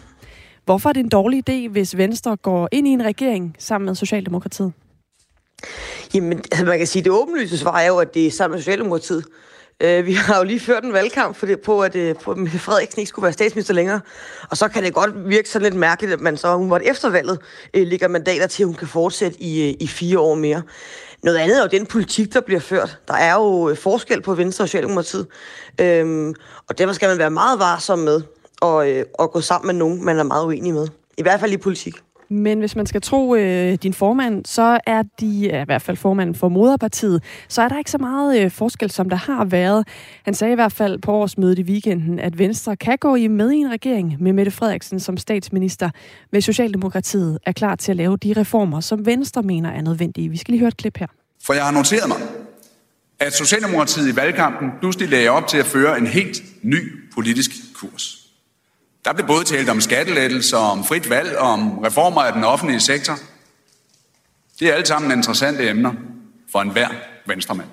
Hvorfor er det en dårlig idé, hvis Venstre går ind i en regering sammen med Socialdemokratiet? Jamen, altså man kan sige, det åbenlyse svar er jo, at det er sammen med Socialdemokratiet. Øh, vi har jo lige ført en valgkamp for det, på, at, øh, på, at Frederiksen ikke skulle være statsminister længere. Og så kan det godt virke sådan lidt mærkeligt, at man så, hun var efter valget, øh, ligger mandater til, at hun kan fortsætte i, øh, i fire år mere. Noget andet er jo den politik, der bliver ført. Der er jo øh, forskel på Venstre og Socialdemokratiet. Øhm, og derfor skal man være meget varsom med at, øh, at gå sammen med nogen, man er meget uenig med. I hvert fald i politik. Men hvis man skal tro øh, din formand, så er de, ja, i hvert fald formanden for Moderpartiet, så er der ikke så meget øh, forskel, som der har været. Han sagde i hvert fald på årsmødet i weekenden, at Venstre kan gå i med i en regering med Mette Frederiksen som statsminister, hvis Socialdemokratiet er klar til at lave de reformer, som Venstre mener er nødvendige. Vi skal lige høre et klip her. For jeg har noteret mig, at Socialdemokratiet i valgkampen pludselig lagde op til at føre en helt ny politisk kurs. Der blev både talt om skattelettelser, om frit valg, om reformer af den offentlige sektor. Det er alle sammen interessante emner for enhver venstremand.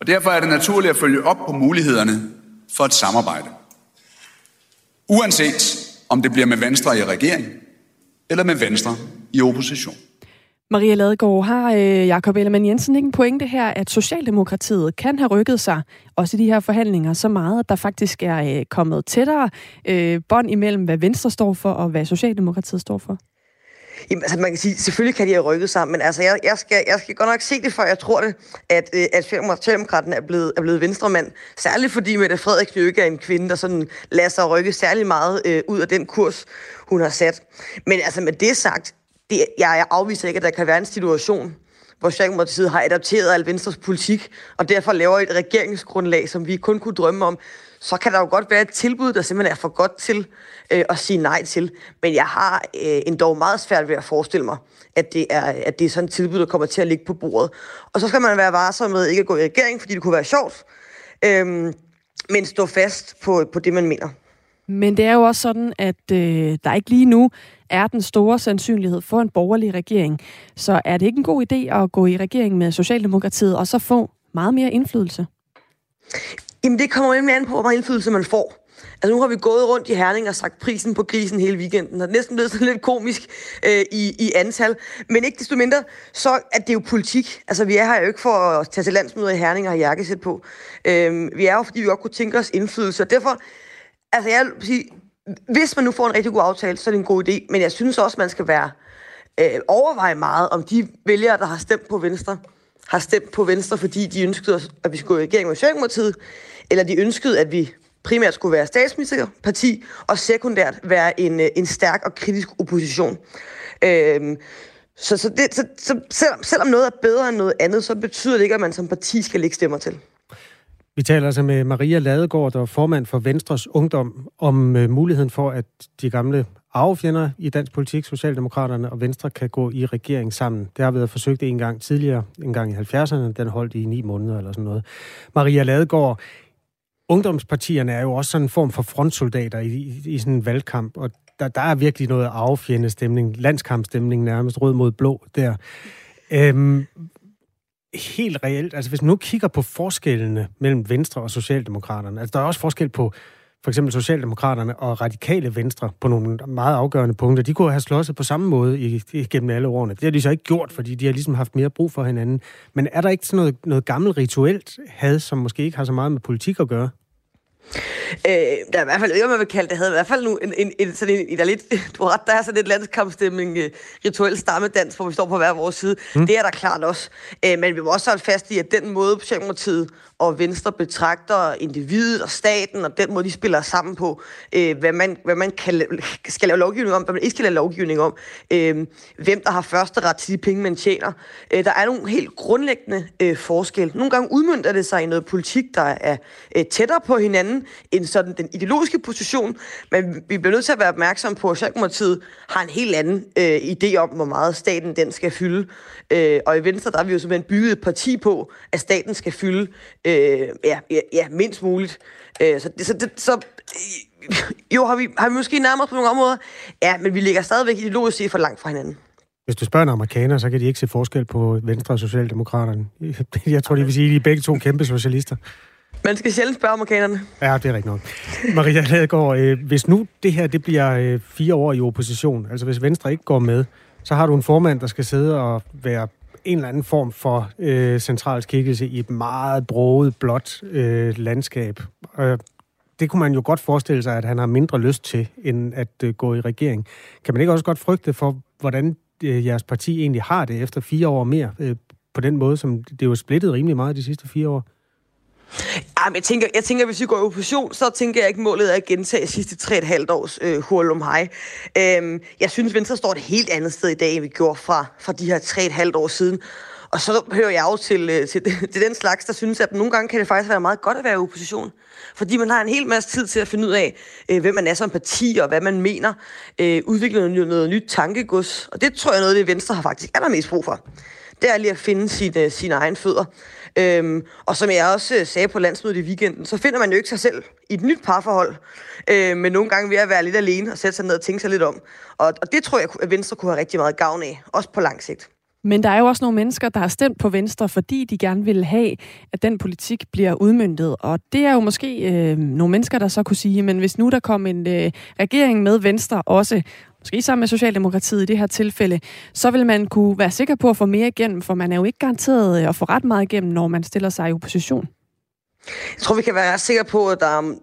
Og derfor er det naturligt at følge op på mulighederne for et samarbejde. Uanset om det bliver med Venstre i regering eller med Venstre i opposition. Maria Ladegaard, har øh, Jakob Ellemann Jensen ikke en pointe her, at Socialdemokratiet kan have rykket sig, også i de her forhandlinger, så meget, at der faktisk er øh, kommet tættere øh, bånd imellem, hvad Venstre står for, og hvad Socialdemokratiet står for? Jamen, altså, man kan sige, selvfølgelig kan de have rykket sammen, men altså, jeg, jeg, skal, jeg skal godt nok se det, før jeg tror det, at, øh, at Socialdemokraten er blevet, er blevet venstremand. Særligt fordi Mette Frederiksen jo ikke er en kvinde, der sådan lader sig rykke særlig meget øh, ud af den kurs, hun har sat. Men altså, med det sagt, det, jeg afviser ikke, at der kan være en situation, hvor Socialdemokratiet har adapteret al Venstres politik, og derfor laver et regeringsgrundlag, som vi kun kunne drømme om, så kan der jo godt være et tilbud, der simpelthen er for godt til øh, at sige nej til. Men jeg har øh, endda meget svært ved at forestille mig, at det, er, at det er sådan et tilbud, der kommer til at ligge på bordet. Og så skal man være varsom med ikke at gå i regering, fordi det kunne være sjovt, øh, men stå fast på, på det, man mener. Men det er jo også sådan, at øh, der ikke lige nu er den store sandsynlighed for en borgerlig regering. Så er det ikke en god idé at gå i regering med Socialdemokratiet og så få meget mere indflydelse? Jamen det kommer jo an på, hvor meget indflydelse man får. Altså nu har vi gået rundt i Herning og sagt prisen på grisen hele weekenden, og det er næsten blevet sådan lidt komisk øh, i, i antal. Men ikke desto mindre, så er det jo politik. Altså vi er her jo ikke for at tage til landsmøder i Herning og have jakkesæt på. Øh, vi er jo, fordi vi godt kunne tænke os indflydelse, og derfor, altså jeg vil sige, hvis man nu får en rigtig god aftale, så er det en god idé. Men jeg synes også, man skal være øh, overveje meget, om de vælgere, der har stemt på Venstre, har stemt på Venstre, fordi de ønskede, at vi skulle i regering med Socialdemokratiet, eller de ønskede, at vi primært skulle være statsministerparti, og sekundært være en, øh, en stærk og kritisk opposition. Øhm, så, så, det, så, så selvom, selvom noget er bedre end noget andet, så betyder det ikke, at man som parti skal lægge stemmer til. Vi taler altså med Maria Ladegaard, der er formand for Venstres Ungdom, om øh, muligheden for, at de gamle arvefjender i dansk politik, Socialdemokraterne og Venstre, kan gå i regering sammen. Det har været forsøgt en gang tidligere, en gang i 70'erne. Den holdt i ni måneder eller sådan noget. Maria Ladegaard, ungdomspartierne er jo også sådan en form for frontsoldater i, i, i sådan en valgkamp, og der, der er virkelig noget arvefjendestemning, landskampstemning nærmest rød mod blå der. Øhm, helt reelt, altså hvis man nu kigger på forskellene mellem Venstre og Socialdemokraterne, altså der er også forskel på for eksempel Socialdemokraterne og radikale Venstre på nogle meget afgørende punkter. De kunne have slået på samme måde gennem alle årene. Det har de så ikke gjort, fordi de har ligesom haft mere brug for hinanden. Men er der ikke sådan noget, noget gammelt rituelt had, som måske ikke har så meget med politik at gøre? Øh, der er i hvert fald ikke, hvad man vil kalde det, havde i hvert fald nu en, en, en, sådan en, der lidt, du har ret, der er sådan lidt landskampstemning, uh, rituel stammedans, hvor vi står på hver vores side. Mm. Det er der klart også. Uh, men vi må også holde fast i, at den måde, Socialdemokratiet og Venstre betragter individet og staten, og den måde, de spiller sammen på, uh, hvad man, hvad man kan, skal lave lovgivning om, hvad man ikke skal lave lovgivning om, uh, hvem der har første ret til de penge, man tjener. Uh, der er nogle helt grundlæggende uh, forskelle. Nogle gange udmyndter det sig i noget politik, der er uh, tættere på hinanden, end sådan den ideologiske position, men vi bliver nødt til at være opmærksom på, at Socialdemokratiet har en helt anden øh, idé om, hvor meget staten den skal fylde. Øh, og i Venstre, der har vi jo simpelthen bygget et parti på, at staten skal fylde øh, ja, ja, ja, mindst muligt. Øh, så, så, det, så øh, jo, har vi, har vi måske nærmere på nogle områder? Ja, men vi ligger stadigvæk ideologisk set for langt fra hinanden. Hvis du spørger en amerikaner, så kan de ikke se forskel på Venstre og Socialdemokraterne. Jeg tror, de vil sige, at de er begge to kæmpe socialister. Man skal sjældent spørge amerikanerne. Ja, det er rigtigt nok. Maria Ladegaard, øh, hvis nu det her det bliver øh, fire år i opposition, altså hvis Venstre ikke går med, så har du en formand, der skal sidde og være en eller anden form for øh, central skikkelse i et meget broget, blåt øh, landskab. Øh, det kunne man jo godt forestille sig, at han har mindre lyst til, end at øh, gå i regering. Kan man ikke også godt frygte for, hvordan øh, jeres parti egentlig har det efter fire år mere, øh, på den måde, som det er jo splittet rimelig meget de sidste fire år? Jamen, jeg tænker, jeg tænker, hvis vi går i opposition, så tænker jeg ikke, målet er at gentage sidste tre et halvt års øh, hurlum hej. Øhm, jeg synes, Venstre står et helt andet sted i dag, end vi gjorde fra, fra de her tre et halvt år siden. Og så hører jeg jo til, øh, til, til den slags, der synes, at nogle gange kan det faktisk være meget godt at være i opposition. Fordi man har en hel masse tid til at finde ud af, øh, hvem man er som parti, og hvad man mener. Øh, udvikle noget, noget nyt tankegods. Og det tror jeg er noget, det Venstre har faktisk allermest brug for. Det er lige at finde sine, øh, sine egne fødder. Øhm, og som jeg også øh, sagde på landsmødet i weekenden, så finder man jo ikke sig selv i et nyt parforhold, øh, men nogle gange ved at være lidt alene og sætte sig ned og tænke sig lidt om. Og, og det tror jeg, at Venstre kunne have rigtig meget gavn af, også på lang sigt. Men der er jo også nogle mennesker, der har stemt på Venstre, fordi de gerne vil have, at den politik bliver udmyndtet. Og det er jo måske øh, nogle mennesker, der så kunne sige, men hvis nu der kom en øh, regering med Venstre også, måske sammen med Socialdemokratiet i det her tilfælde, så vil man kunne være sikker på at få mere igennem, for man er jo ikke garanteret øh, at få ret meget igennem, når man stiller sig i opposition. Jeg tror, vi kan være ret sikre på, at der er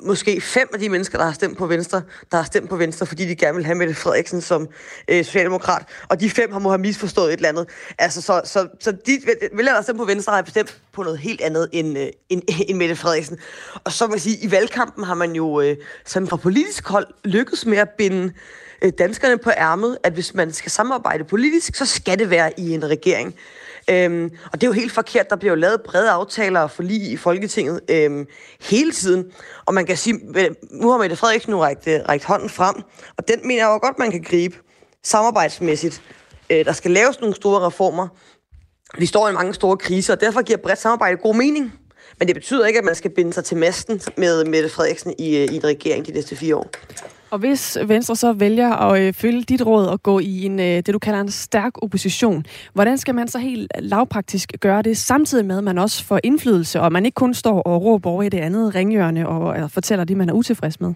måske fem af de mennesker, der har stemt på Venstre, der har stemt på Venstre, fordi de gerne vil have Mette Frederiksen som øh, socialdemokrat. Og de fem har må have misforstået et eller andet. Altså, så, så, så de vil der stemme på Venstre, har bestemt på noget helt andet end, øh, end, end Mette Frederiksen. Og så må jeg sige, i valgkampen har man jo øh, sådan fra politisk hold lykkedes med at binde Øh, danskerne på ærmet, at hvis man skal samarbejde politisk, så skal det være i en regering. Øhm, og det er jo helt forkert. Der bliver jo lavet brede aftaler og forlig i Folketinget øhm, hele tiden. Og man kan sige, øh, nu har Mette Frederiksen nu rækt, øh, rækt hånden frem, og den mener jeg jo godt, man kan gribe samarbejdsmæssigt. Øh, der skal laves nogle store reformer. Vi står i mange store kriser, og derfor giver bredt samarbejde god mening. Men det betyder ikke, at man skal binde sig til masten med Mette Frederiksen i, i en regering de næste fire år. Og hvis Venstre så vælger at øh, følge dit råd og gå i en, øh, det, du kalder en stærk opposition, hvordan skal man så helt lavpraktisk gøre det, samtidig med, at man også får indflydelse, og man ikke kun står og råber over i det andet ringhjørne og eller fortæller det, man er utilfreds med?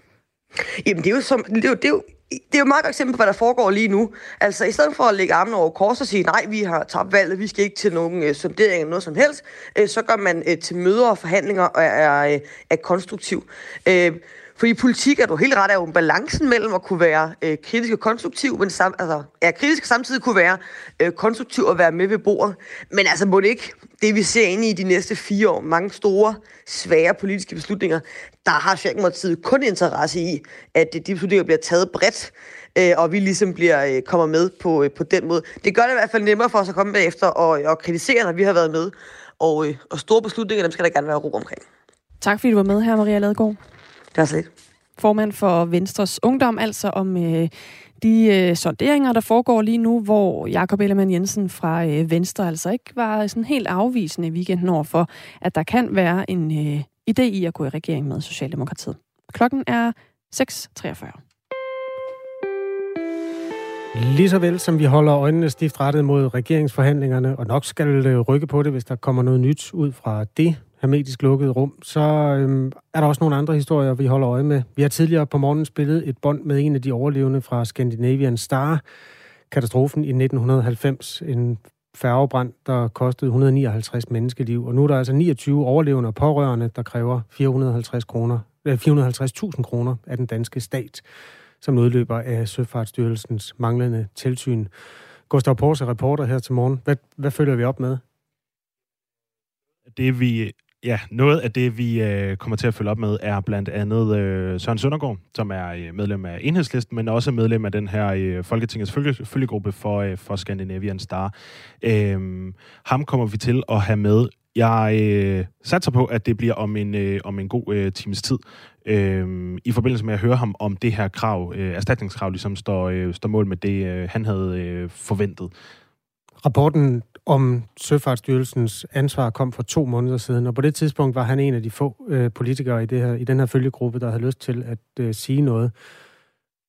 Jamen, det er jo, som, det er jo, det er jo det er jo et meget godt eksempel på, hvad der foregår lige nu. Altså, i stedet for at lægge armene over kors og sige, nej, vi har tabt valget, vi skal ikke til nogen øh, sondering eller noget som helst, øh, så går man øh, til møder og forhandlinger og er, er, øh, er konstruktiv. Øh, for i politik er du helt ret, er jo balancen mellem at kunne være øh, kritisk og konstruktiv, men sam, altså, ja, kritisk samtidig kunne være øh, konstruktiv og være med ved bordet. Men altså må det ikke, det vi ser ind i de næste fire år, mange store, svære politiske beslutninger, der har Socialdemokratiet kun interesse i, at de beslutninger bliver taget bredt, øh, og vi ligesom bliver øh, kommer med på, øh, på den måde. Det gør det i hvert fald nemmere for os at komme bagefter og, og kritisere, når vi har været med. Og, øh, og store beslutninger, dem skal der gerne være ro omkring. Tak fordi du var med her, Maria Ladegaard. Det så lidt. Formand for Venstres Ungdom, altså om øh, de øh, sonderinger, der foregår lige nu, hvor Jakob Ellemann Jensen fra øh, Venstre altså ikke var sådan helt afvisende i weekenden over for, at der kan være en øh, idé i at gå i regering med Socialdemokratiet. Klokken er 6.43. Lige så vel som vi holder øjnene stift rettet mod regeringsforhandlingerne, og nok skal øh, rykke på det, hvis der kommer noget nyt ud fra det, hermetisk lukket rum, så øhm, er der også nogle andre historier, vi holder øje med. Vi har tidligere på morgenen spillet et bånd med en af de overlevende fra Scandinavian Star, katastrofen i 1990, en færgebrand, der kostede 159 menneskeliv. Og nu er der altså 29 overlevende og pårørende, der kræver 450 kroner, øh, 450.000 kroner af den danske stat, som udløber af Søfartsstyrelsens manglende tilsyn. Gustav Porse, reporter her til morgen. Hvad, hvad følger vi op med? Det vi Ja, noget af det, vi øh, kommer til at følge op med, er blandt andet øh, Søren Søndergaard, som er øh, medlem af Enhedslisten, men også medlem af den her øh, Folketingets følge, følgegruppe for, øh, for Scandinavian Star. Øh, ham kommer vi til at have med. Jeg øh, satser på, at det bliver om en, øh, om en god øh, times tid, øh, i forbindelse med at høre ham om det her krav, øh, erstatningskrav, ligesom står, øh, står mål med det, øh, han havde øh, forventet. Rapporten om Søfartsstyrelsens ansvar kom for to måneder siden, og på det tidspunkt var han en af de få øh, politikere i, det her, i den her følgegruppe, der havde lyst til at øh, sige noget.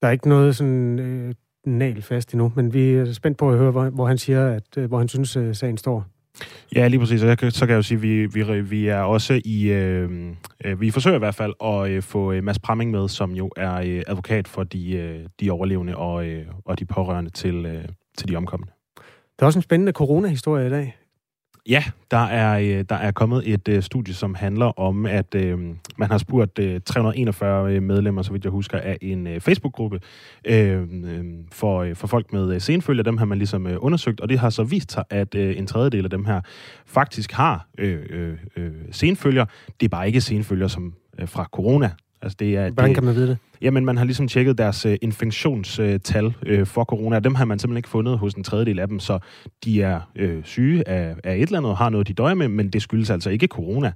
Der er ikke noget sådan øh, nal fast endnu, men vi er spændt på at høre, hvor, hvor han siger, at øh, hvor han synes, øh, sagen står. Ja, lige præcis. Og så kan jeg jo sige, at vi, vi, vi er også i... Øh, øh, vi forsøger i hvert fald at øh, få øh, Mads Pramming med, som jo er øh, advokat for de, øh, de overlevende og, øh, og de pårørende til, øh, til de omkomne. Der er også en spændende corona-historie i dag. Ja, der er, øh, der er kommet et uh, studie, som handler om, at uh, man har spurgt uh, 341 medlemmer, så vidt jeg husker, af en uh, Facebook-gruppe uh, for, uh, for folk med uh, senfølger. Dem har man ligesom uh, undersøgt, og det har så vist sig, at uh, en tredjedel af dem her faktisk har uh, uh, senfølger. Det er bare ikke senfølger som uh, fra corona, Altså det er, Hvordan det, kan man vide det? Jamen, man har ligesom tjekket deres uh, infektionstal uh, for corona, dem har man simpelthen ikke fundet hos en tredjedel af dem, så de er uh, syge af, af et eller andet har noget, de døjer med, men det skyldes altså ikke corona.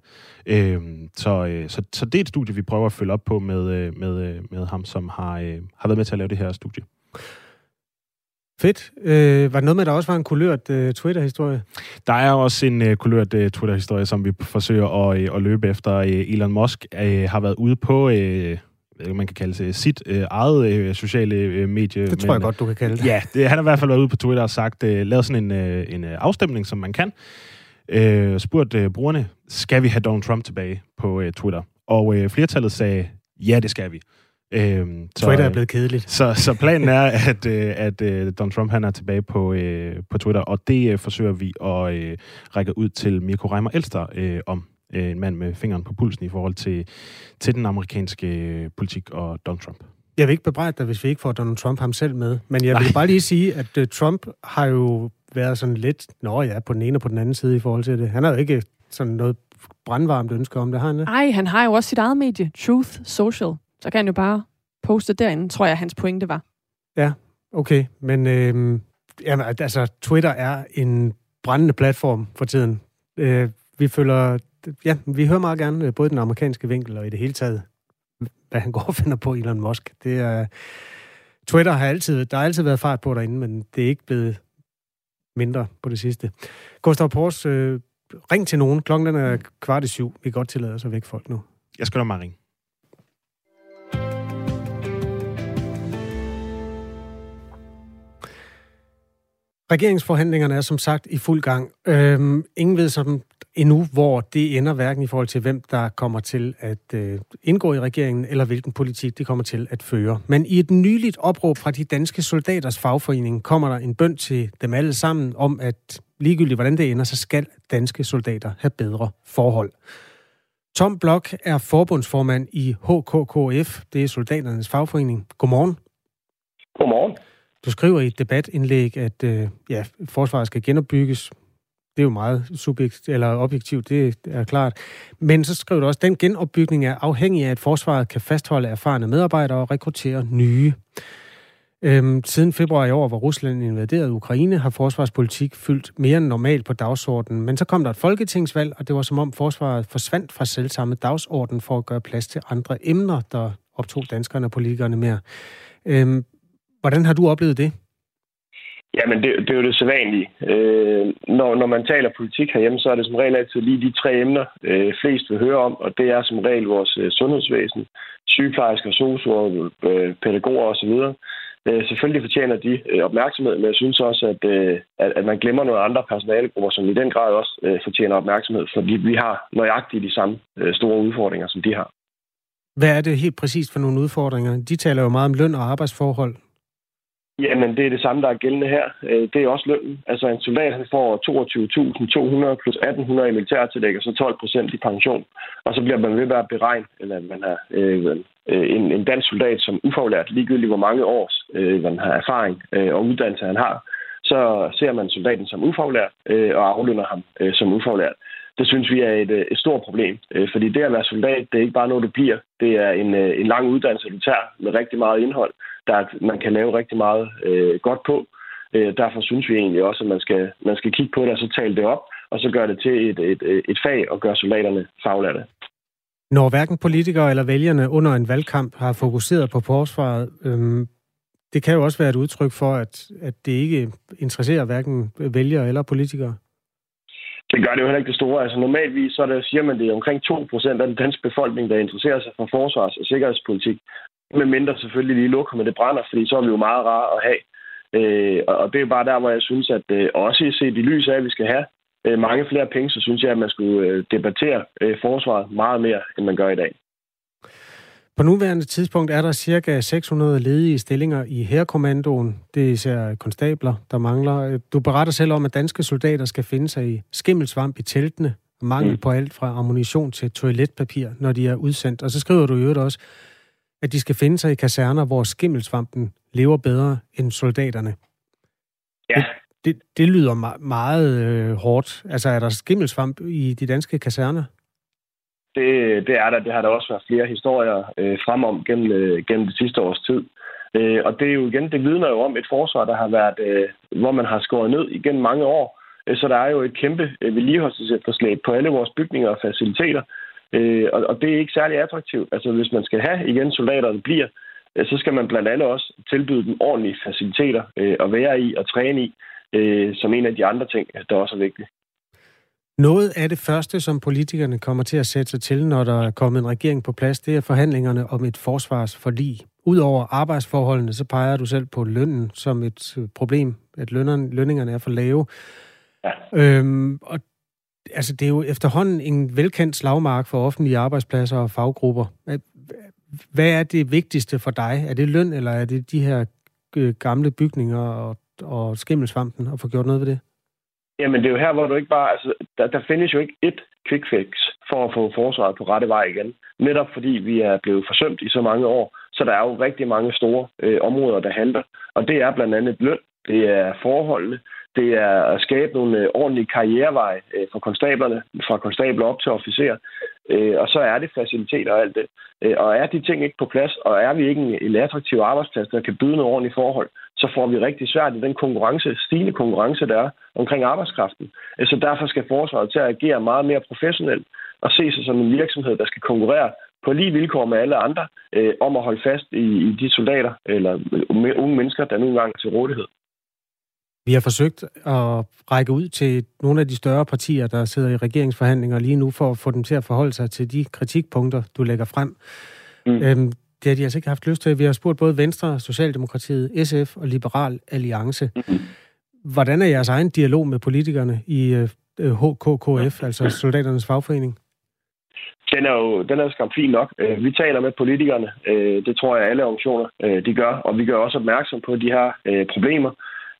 Uh, så, uh, så, så det er et studie, vi prøver at følge op på med, uh, med, uh, med ham, som har, uh, har været med til at lave det her studie. Fedt. Øh, var det noget med, at der også var en kulørt øh, Twitter-historie? Der er også en øh, kulørt øh, Twitter-historie, som vi forsøger at, øh, at løbe efter. Øh, Elon Musk øh, har været ude på... Øh, man kan kalde det sit øh, eget øh, sociale øh, medie. Det tror men, jeg godt, du kan kalde det. Ja, det, han har i hvert fald været ude på Twitter og sagt, øh, lavet sådan en, øh, en øh, afstemning, som man kan. Øh, spurgt øh, brugerne, skal vi have Donald Trump tilbage på øh, Twitter? Og øh, flertallet sagde, ja, det skal vi. Øhm, så, Twitter er blevet kedeligt. Så, så planen er, at, øh, at øh, Donald Trump han er tilbage på, øh, på Twitter, og det øh, forsøger vi at øh, række ud til Mirko Reimer Elster øh, om. Øh, en mand med fingeren på pulsen i forhold til, til den amerikanske øh, politik og Donald Trump. Jeg vil ikke bebrejde dig, hvis vi ikke får Donald Trump ham selv med. Men jeg Nej. vil bare lige sige, at uh, Trump har jo været sådan lidt, nå ja, på den ene og på den anden side i forhold til det. Han har jo ikke sådan noget brandvarmt ønske om det, har han det? Nej, han har jo også sit eget medie, Truth Social. Så kan han jo bare poste derinde, tror jeg, hans pointe var. Ja, okay. Men øh, jamen, altså, Twitter er en brændende platform for tiden. Øh, vi følger, ja, vi hører meget gerne øh, både den amerikanske vinkel og i det hele taget, hvad han går og finder på Elon Musk. Det er, Twitter har altid, der har altid været fart på derinde, men det er ikke blevet mindre på det sidste. Gustav Pors, øh, ring til nogen. Klokken den er kvart i syv. Vi kan godt tillade os at vække folk nu. Jeg skal da meget ringe. Regeringsforhandlingerne er som sagt i fuld gang. Øhm, ingen ved som endnu, hvor det ender, hverken i forhold til, hvem der kommer til at øh, indgå i regeringen, eller hvilken politik de kommer til at føre. Men i et nyligt opråb fra de danske soldaters fagforening kommer der en bønd til dem alle sammen om, at ligegyldigt hvordan det ender, så skal danske soldater have bedre forhold. Tom Blok er forbundsformand i HKKF, det er soldaternes fagforening. Godmorgen. Godmorgen. Du skriver i et debatindlæg, at øh, ja, forsvaret skal genopbygges. Det er jo meget subjekt, eller objektivt, det er klart. Men så skriver du også, den genopbygning er afhængig af, at forsvaret kan fastholde erfarne medarbejdere og rekruttere nye. Øhm, siden februar i år, hvor Rusland invaderede Ukraine, har forsvarspolitik fyldt mere end normalt på dagsordenen. Men så kom der et folketingsvalg, og det var som om forsvaret forsvandt fra selvsamme dagsorden for at gøre plads til andre emner, der optog danskerne og politikerne mere. Øhm, Hvordan har du oplevet det? Jamen, det, det er jo det sædvanlige. Øh, når, når man taler politik herhjemme, så er det som regel altid lige de tre emner, øh, flest vil høre om, og det er som regel vores øh, sundhedsvæsen, sygeplejersker, sosuer, øh, pædagoger osv. Øh, selvfølgelig fortjener de øh, opmærksomhed, men jeg synes også, at, øh, at, at man glemmer nogle andre personalegrupper, som i den grad også øh, fortjener opmærksomhed, fordi vi har nøjagtigt de samme øh, store udfordringer, som de har. Hvad er det helt præcist for nogle udfordringer? De taler jo meget om løn og arbejdsforhold. Jamen, det er det samme, der er gældende her. Øh, det er også lønnen. Altså, en soldat han får 22.200 plus 1.800 i militærtillæg, og så 12 procent i pension. Og så bliver man ved med at beregne, eller man øh, har øh, en, en dansk soldat som ufaglært, ligegyldigt hvor mange års øh, man har erfaring øh, og uddannelse han har, så ser man soldaten som ufaglært øh, og aflønner ham øh, som ufaglært. Det synes vi er et, øh, et stort problem, øh, fordi det at være soldat, det er ikke bare noget, du bliver. Det er en, øh, en lang uddannelse, du tager med rigtig meget indhold der man kan lave rigtig meget øh, godt på. Øh, derfor synes vi egentlig også, at man skal, man skal kigge på det og så tale det op, og så gøre det til et, et, et fag og gøre soldaterne faglærte. Når hverken politikere eller vælgerne under en valgkamp har fokuseret på forsvaret, øhm, det kan jo også være et udtryk for, at, at det ikke interesserer hverken vælgere eller politikere. Det gør det jo heller ikke det store. Altså normalvis så er det, siger man, det er omkring 2% af den danske befolkning, der interesserer sig for forsvars- og sikkerhedspolitik. Med mindre selvfølgelig lige lukker med det brænder, fordi så er vi jo meget rare at have. Øh, og det er bare der, hvor jeg synes, at øh, også set i lys af, at vi skal have øh, mange flere penge, så synes jeg, at man skulle øh, debattere øh, forsvaret meget mere, end man gør i dag. På nuværende tidspunkt er der cirka 600 ledige stillinger i herrekommandoen. Det er især konstabler, der mangler. Du beretter selv om, at danske soldater skal finde sig i skimmelsvamp i teltene, mangel mm. på alt fra ammunition til toiletpapir, når de er udsendt. Og så skriver du i øvrigt også, at de skal finde sig i kaserner, hvor skimmelsvampen lever bedre end soldaterne. Ja. Det, det, det lyder me- meget øh, hårdt. Altså, er der skimmelsvamp i de danske kaserner? Det, det er der. Det har der også været flere historier øh, frem om gennem, øh, gennem det sidste års tid. Øh, og det er jo igen, det vidner jo om et forsvar, der har været, øh, hvor man har skåret ned igennem mange år. Øh, så der er jo et kæmpe øh, vedligeholdelsesefterslæb på alle vores bygninger og faciliteter. Øh, og, og det er ikke særlig attraktivt. Altså hvis man skal have igen soldater, der bliver, øh, så skal man blandt andet også tilbyde dem ordentlige faciliteter øh, at være i og træne i, øh, som en af de andre ting, der også er vigtigt. Noget af det første, som politikerne kommer til at sætte sig til, når der er kommet en regering på plads, det er forhandlingerne om et forsvarsforlig. Udover arbejdsforholdene, så peger du selv på lønnen som et øh, problem, at lønnerne, lønningerne er for lave. Ja. Øhm, og altså, det er jo efterhånden en velkendt slagmark for offentlige arbejdspladser og faggrupper. Hvad er det vigtigste for dig? Er det løn, eller er det de her øh, gamle bygninger og, og skimmelsvampen, og få gjort noget ved det? Jamen, det er jo her, hvor du ikke bare... Altså, der, der findes jo ikke et quick fix for at få forsvaret på rette vej igen. Netop fordi vi er blevet forsømt i så mange år, så der er jo rigtig mange store øh, områder, der handler. Og det er blandt andet løn, det er forholdene, det er at skabe nogle øh, ordentlige karriereveje øh, for konstablerne, fra konstabler op til officer. Øh, og så er det faciliteter og alt det. Og er de ting ikke på plads, og er vi ikke en, attraktiv arbejdsplads, der kan byde noget ordentligt forhold, så får vi rigtig svært i den konkurrence, stigende konkurrence, der er omkring arbejdskraften. Så derfor skal forsvaret til at agere meget mere professionelt og se sig som en virksomhed, der skal konkurrere på lige vilkår med alle andre, øh, om at holde fast i, i de soldater eller unge mennesker, der nu engang er til rådighed. Vi har forsøgt at række ud til nogle af de større partier, der sidder i regeringsforhandlinger lige nu, for at få dem til at forholde sig til de kritikpunkter, du lægger frem. Mm. Øhm, det har de altså ikke haft lyst til. Vi har spurgt både Venstre, Socialdemokratiet, SF og Liberal Alliance. Mm. Hvordan er jeres egen dialog med politikerne i HKKF, altså Soldaternes Fagforening? Den er jo den er skam fin nok. Øh, vi taler med politikerne. Øh, det tror jeg, alle organisationer øh, de gør. Og vi gør også opmærksom på de her problemer.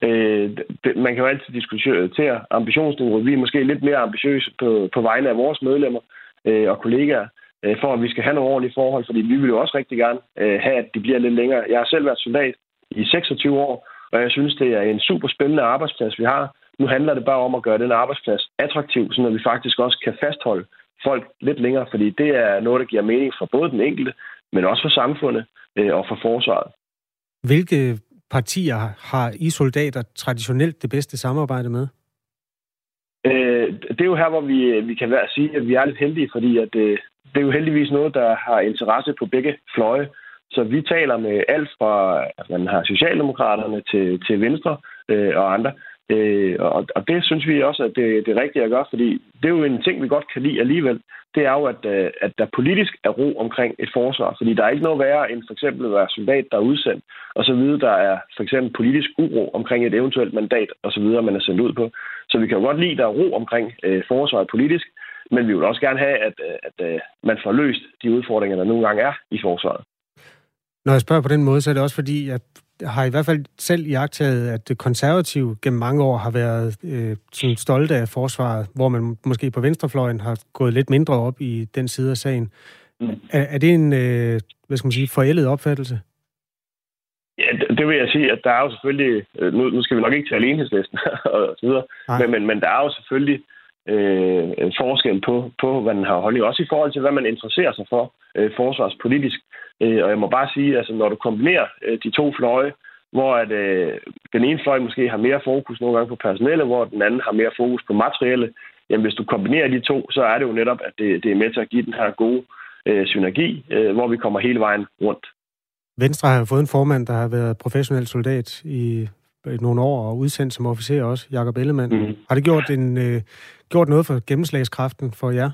Øh, det, man kan jo altid diskutere ambitionsniveauet. Vi er måske lidt mere ambitiøse på, på vegne af vores medlemmer øh, og kollegaer, øh, for at vi skal have nogle ordentlige forhold, fordi vi vil jo også rigtig gerne øh, have, at de bliver lidt længere. Jeg har selv været soldat i 26 år, og jeg synes, det er en super spændende arbejdsplads, vi har. Nu handler det bare om at gøre den arbejdsplads attraktiv, så vi faktisk også kan fastholde folk lidt længere, fordi det er noget, der giver mening for både den enkelte, men også for samfundet øh, og for forsvaret. Hvilke partier har I soldater traditionelt det bedste samarbejde med? Øh, det er jo her, hvor vi, vi kan være, sige, at vi er lidt heldige, fordi at, øh, det er jo heldigvis noget, der har interesse på begge fløje. Så vi taler med alt fra, at man har Socialdemokraterne til, til Venstre øh, og andre. Øh, og, og det synes vi også, at det, det er rigtigt at gøre, fordi det er jo en ting, vi godt kan lide alligevel. Det er jo, at, øh, at der politisk er ro omkring et forsvar. Fordi der er ikke noget værre end for eksempel at være soldat, der er udsendt, og så videre, der er for eksempel politisk uro omkring et eventuelt mandat, og så videre, man er sendt ud på. Så vi kan jo godt lide, at der er ro omkring øh, forsvaret politisk, men vi vil også gerne have, at, øh, at, at man får løst de udfordringer, der nogle gange er i forsvaret. Når jeg spørger på den måde, så er det også fordi, at har i hvert fald selv iagtaget, at det konservative gennem mange år har været øh, sådan stolte af forsvaret, hvor man måske på venstrefløjen har gået lidt mindre op i den side af sagen. Mm. Er, er det en, øh, hvad skal man sige, forældet opfattelse? Ja, det, det vil jeg sige, at der er jo selvfølgelig, øh, nu, nu skal vi nok ikke tale enhedslisten og så videre, men, men, men der er jo selvfølgelig øh, forskel på, på, hvad man har holdning, også i forhold til, hvad man interesserer sig for øh, forsvarspolitisk. Øh, og jeg må bare sige, altså når du kombinerer øh, de to fløje, hvor at, øh, den ene fløj måske har mere fokus nogle gange på personelle, hvor den anden har mere fokus på materielle, jamen hvis du kombinerer de to, så er det jo netop, at det, det er med til at give den her gode øh, synergi, øh, hvor vi kommer hele vejen rundt. Venstre har fået en formand, der har været professionel soldat i nogle år og udsendt som officer også, Jakob Ellemann. Mm. Har det gjort, en, øh, gjort noget for gennemslagskraften for jer?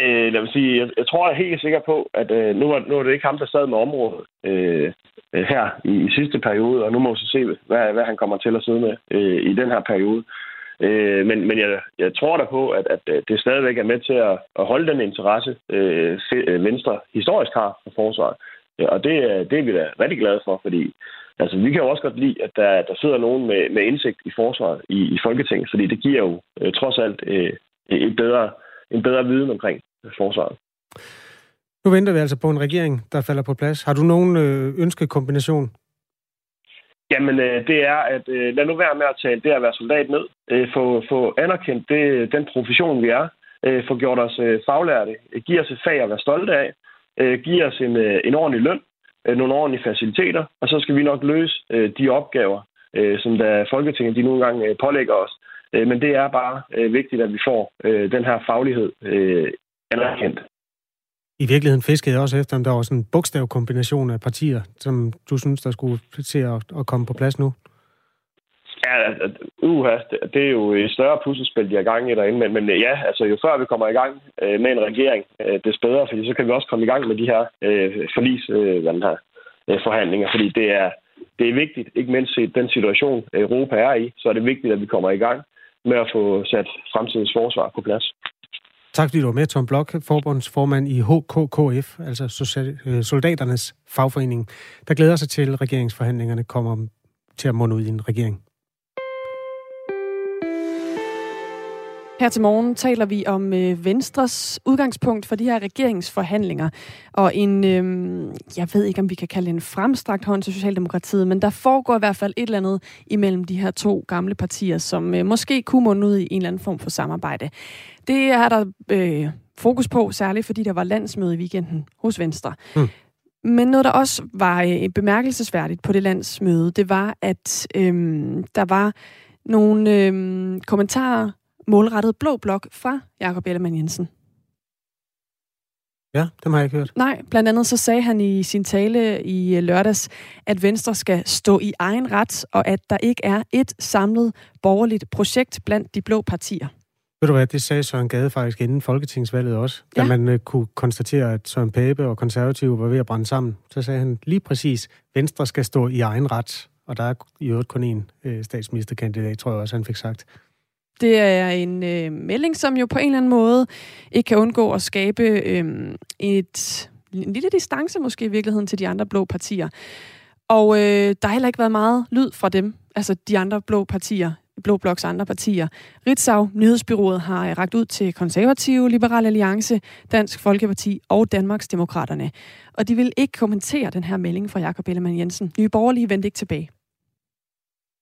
Øh, lad mig sige, jeg, jeg tror jeg er helt sikker på, at øh, nu, er, nu er det ikke ham, der sad med området øh, øh, her i, i sidste periode, og nu må vi så se, hvad, hvad han kommer til at sidde med øh, i den her periode. Øh, men men jeg, jeg tror da på, at, at øh, det stadigvæk er med til at, at holde den interesse, øh, øh Venstre historisk har for forsvaret. Og det, det er vi da rigtig glade for, fordi altså, vi kan jo også godt lide, at der, der sidder nogen med, med indsigt i forsvaret i, i Folketinget, fordi det giver jo øh, trods alt øh, et bedre en bedre viden omkring forsvaret. Nu venter vi altså på en regering, der falder på plads. Har du nogen øh, ønskekombination? Jamen, øh, det er, at øh, lad nu være med at tale det at være soldat ned. Få, få anerkendt det, den profession, vi er. Få gjort os faglærte. Giv os et fag at være stolte af. Giv os en, en ordentlig løn. Nogle ordentlige faciliteter. Og så skal vi nok løse de opgaver, som der Folketinget de nogle gange pålægger os. Øh, men det er bare øh, vigtigt, at vi får øh, den her faglighed øh, anerkendt. I virkeligheden fiskede jeg også efter, om der var sådan en bogstavkombination af partier, som du synes, der skulle se at, at komme på plads nu? Ja, uha, det er jo et større puslespil, de har gang i derinde. Men, men ja, altså jo før vi kommer i gang øh, med en regering, øh, det er bedre, fordi så kan vi også komme i gang med de her øh, forlis, øh, den her, øh, forhandlinger. Fordi det er, det er vigtigt, ikke mindst i den situation, Europa er i, så er det vigtigt, at vi kommer i gang med at få sat fremtidens forsvar på plads. Tak fordi du var med, Tom Blok, forbundsformand i HKKF, altså øh, soldaternes fagforening, der glæder sig til, at regeringsforhandlingerne kommer til at munde ud i en regering. Her til morgen taler vi om øh, Venstres udgangspunkt for de her regeringsforhandlinger. Og en, øh, jeg ved ikke, om vi kan kalde det en fremstrakt hånd til Socialdemokratiet, men der foregår i hvert fald et eller andet imellem de her to gamle partier, som øh, måske kunne munde ud i en eller anden form for samarbejde. Det er der øh, fokus på, særligt fordi der var landsmøde i weekenden hos Venstre. Mm. Men noget, der også var øh, bemærkelsesværdigt på det landsmøde, det var, at øh, der var nogle øh, kommentarer målrettet Blå Blok fra Jakob Ellemann Jensen. Ja, dem har jeg ikke hørt. Nej, blandt andet så sagde han i sin tale i øh, lørdags, at Venstre skal stå i egen ret, og at der ikke er et samlet borgerligt projekt blandt de blå partier. Ved du hvad, det sagde Søren Gade faktisk inden Folketingsvalget også, ja. da man uh, kunne konstatere, at Søren Pape og konservative var ved at brænde sammen. Så sagde han lige præcis, Venstre skal stå i egen ret, og der er i øvrigt kun én uh, statsministerkandidat, tror jeg også, han fik sagt. Det er en øh, melding, som jo på en eller anden måde ikke kan undgå at skabe øh, et, en lille distance måske i virkeligheden til de andre blå partier. Og øh, der har heller ikke været meget lyd fra dem, altså de andre blå partier, Blå Bloks andre partier. Ritzau, nyhedsbyrået, har ragt ud til konservative, Liberal Alliance, Dansk Folkeparti og Danmarks Demokraterne. Og de vil ikke kommentere den her melding fra Jakob Ellemann Jensen. Nye borgerlige vendte ikke tilbage.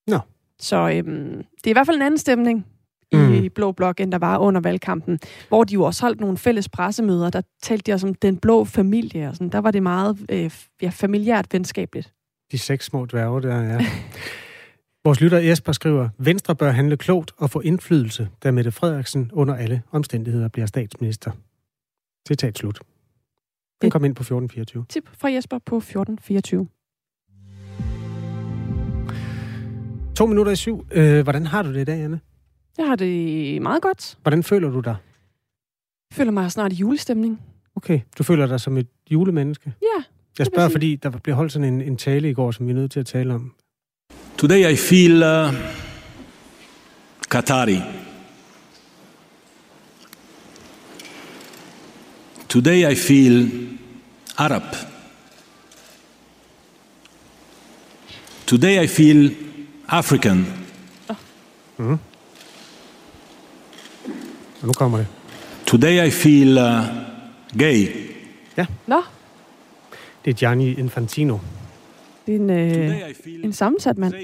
Nå. Så øhm, det er i hvert fald en anden stemning mm. i Blå Blok, end der var under valgkampen, hvor de jo også holdt nogle fælles pressemøder, der talte de også om den blå familie, og sådan. der var det meget øh, ja, familiært venskabeligt. De seks små dværge der, ja. Vores lytter Jesper skriver, Venstre bør handle klogt og få indflydelse, da Mette Frederiksen under alle omstændigheder bliver statsminister. Citat slut. Den kom ind på 1424. Tip fra Jesper på 1424. To minutter i syv. Øh, hvordan har du det i dag, Anne? Jeg har det meget godt. Hvordan føler du dig? Jeg føler mig snart i julestemning. Okay, du føler dig som et julemenneske? Ja. Jeg spørger, fordi der blev holdt sådan en, en tale i går, som vi er nødt til at tale om. Today I feel uh, Qatari. Today I feel Arab. Today I feel African. Mm. Og nu kommer det. Today I feel uh, gay. Ja. Nå. Det er Gianni Infantino. Det er en, øh, en sammensat mand.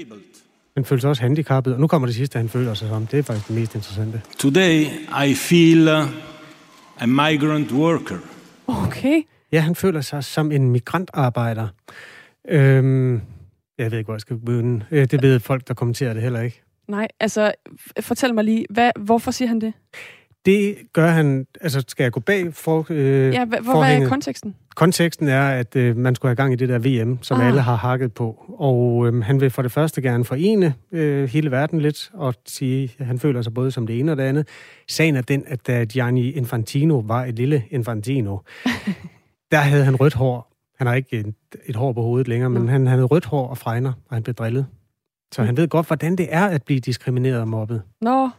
Han føler sig også handicappet, og nu kommer det sidste, han føler sig som. Det er faktisk det mest interessante. Today I feel uh, a migrant worker. Okay. Ja, han føler sig som en migrantarbejder. Øhm, jeg ved ikke, hvor jeg skal begynde. Øh, det ved folk, der kommenterer det heller ikke. Nej, altså, fortæl mig lige, hvad, hvorfor siger han det? Det gør han... Altså, skal jeg gå bag for, øh, Ja, hva- hvor, hvad er konteksten? Konteksten er, at øh, man skulle have gang i det der VM, som Ah. alle har hakket på. Og øh, han vil for det første gerne forene øh, hele verden lidt, og sige, at han føler sig både som det ene og det andet. Sagen er den, at da Gianni Infantino var et lille Infantino, der havde han rødt hår. Han har ikke et, et hår på hovedet længere, men han havde rødt hår og fregner, og han blev drillet. Så han ved godt, hvordan det er at blive diskrimineret og mobbet. Nå,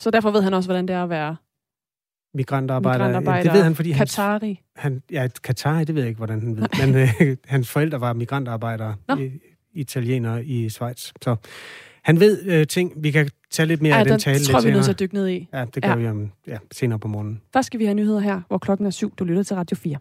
så derfor ved han også, hvordan det er at være Migrantarbejder. migrantarbejder. Det ved han, fordi hans, Katari. han, ja, Katari, det ved jeg ikke, hvordan han ved. Men øh, hans forældre var migrantarbejdere, i, italienere i Schweiz. Så han ved øh, ting. Vi kan tage lidt mere Ej, af den tale tror lidt vi er nødt til senere. at dykke ned i. Ja, det gør Ja. vi om, ja, senere på morgenen. Først skal vi have nyheder her, hvor klokken er syv. Du lytter til Radio 4.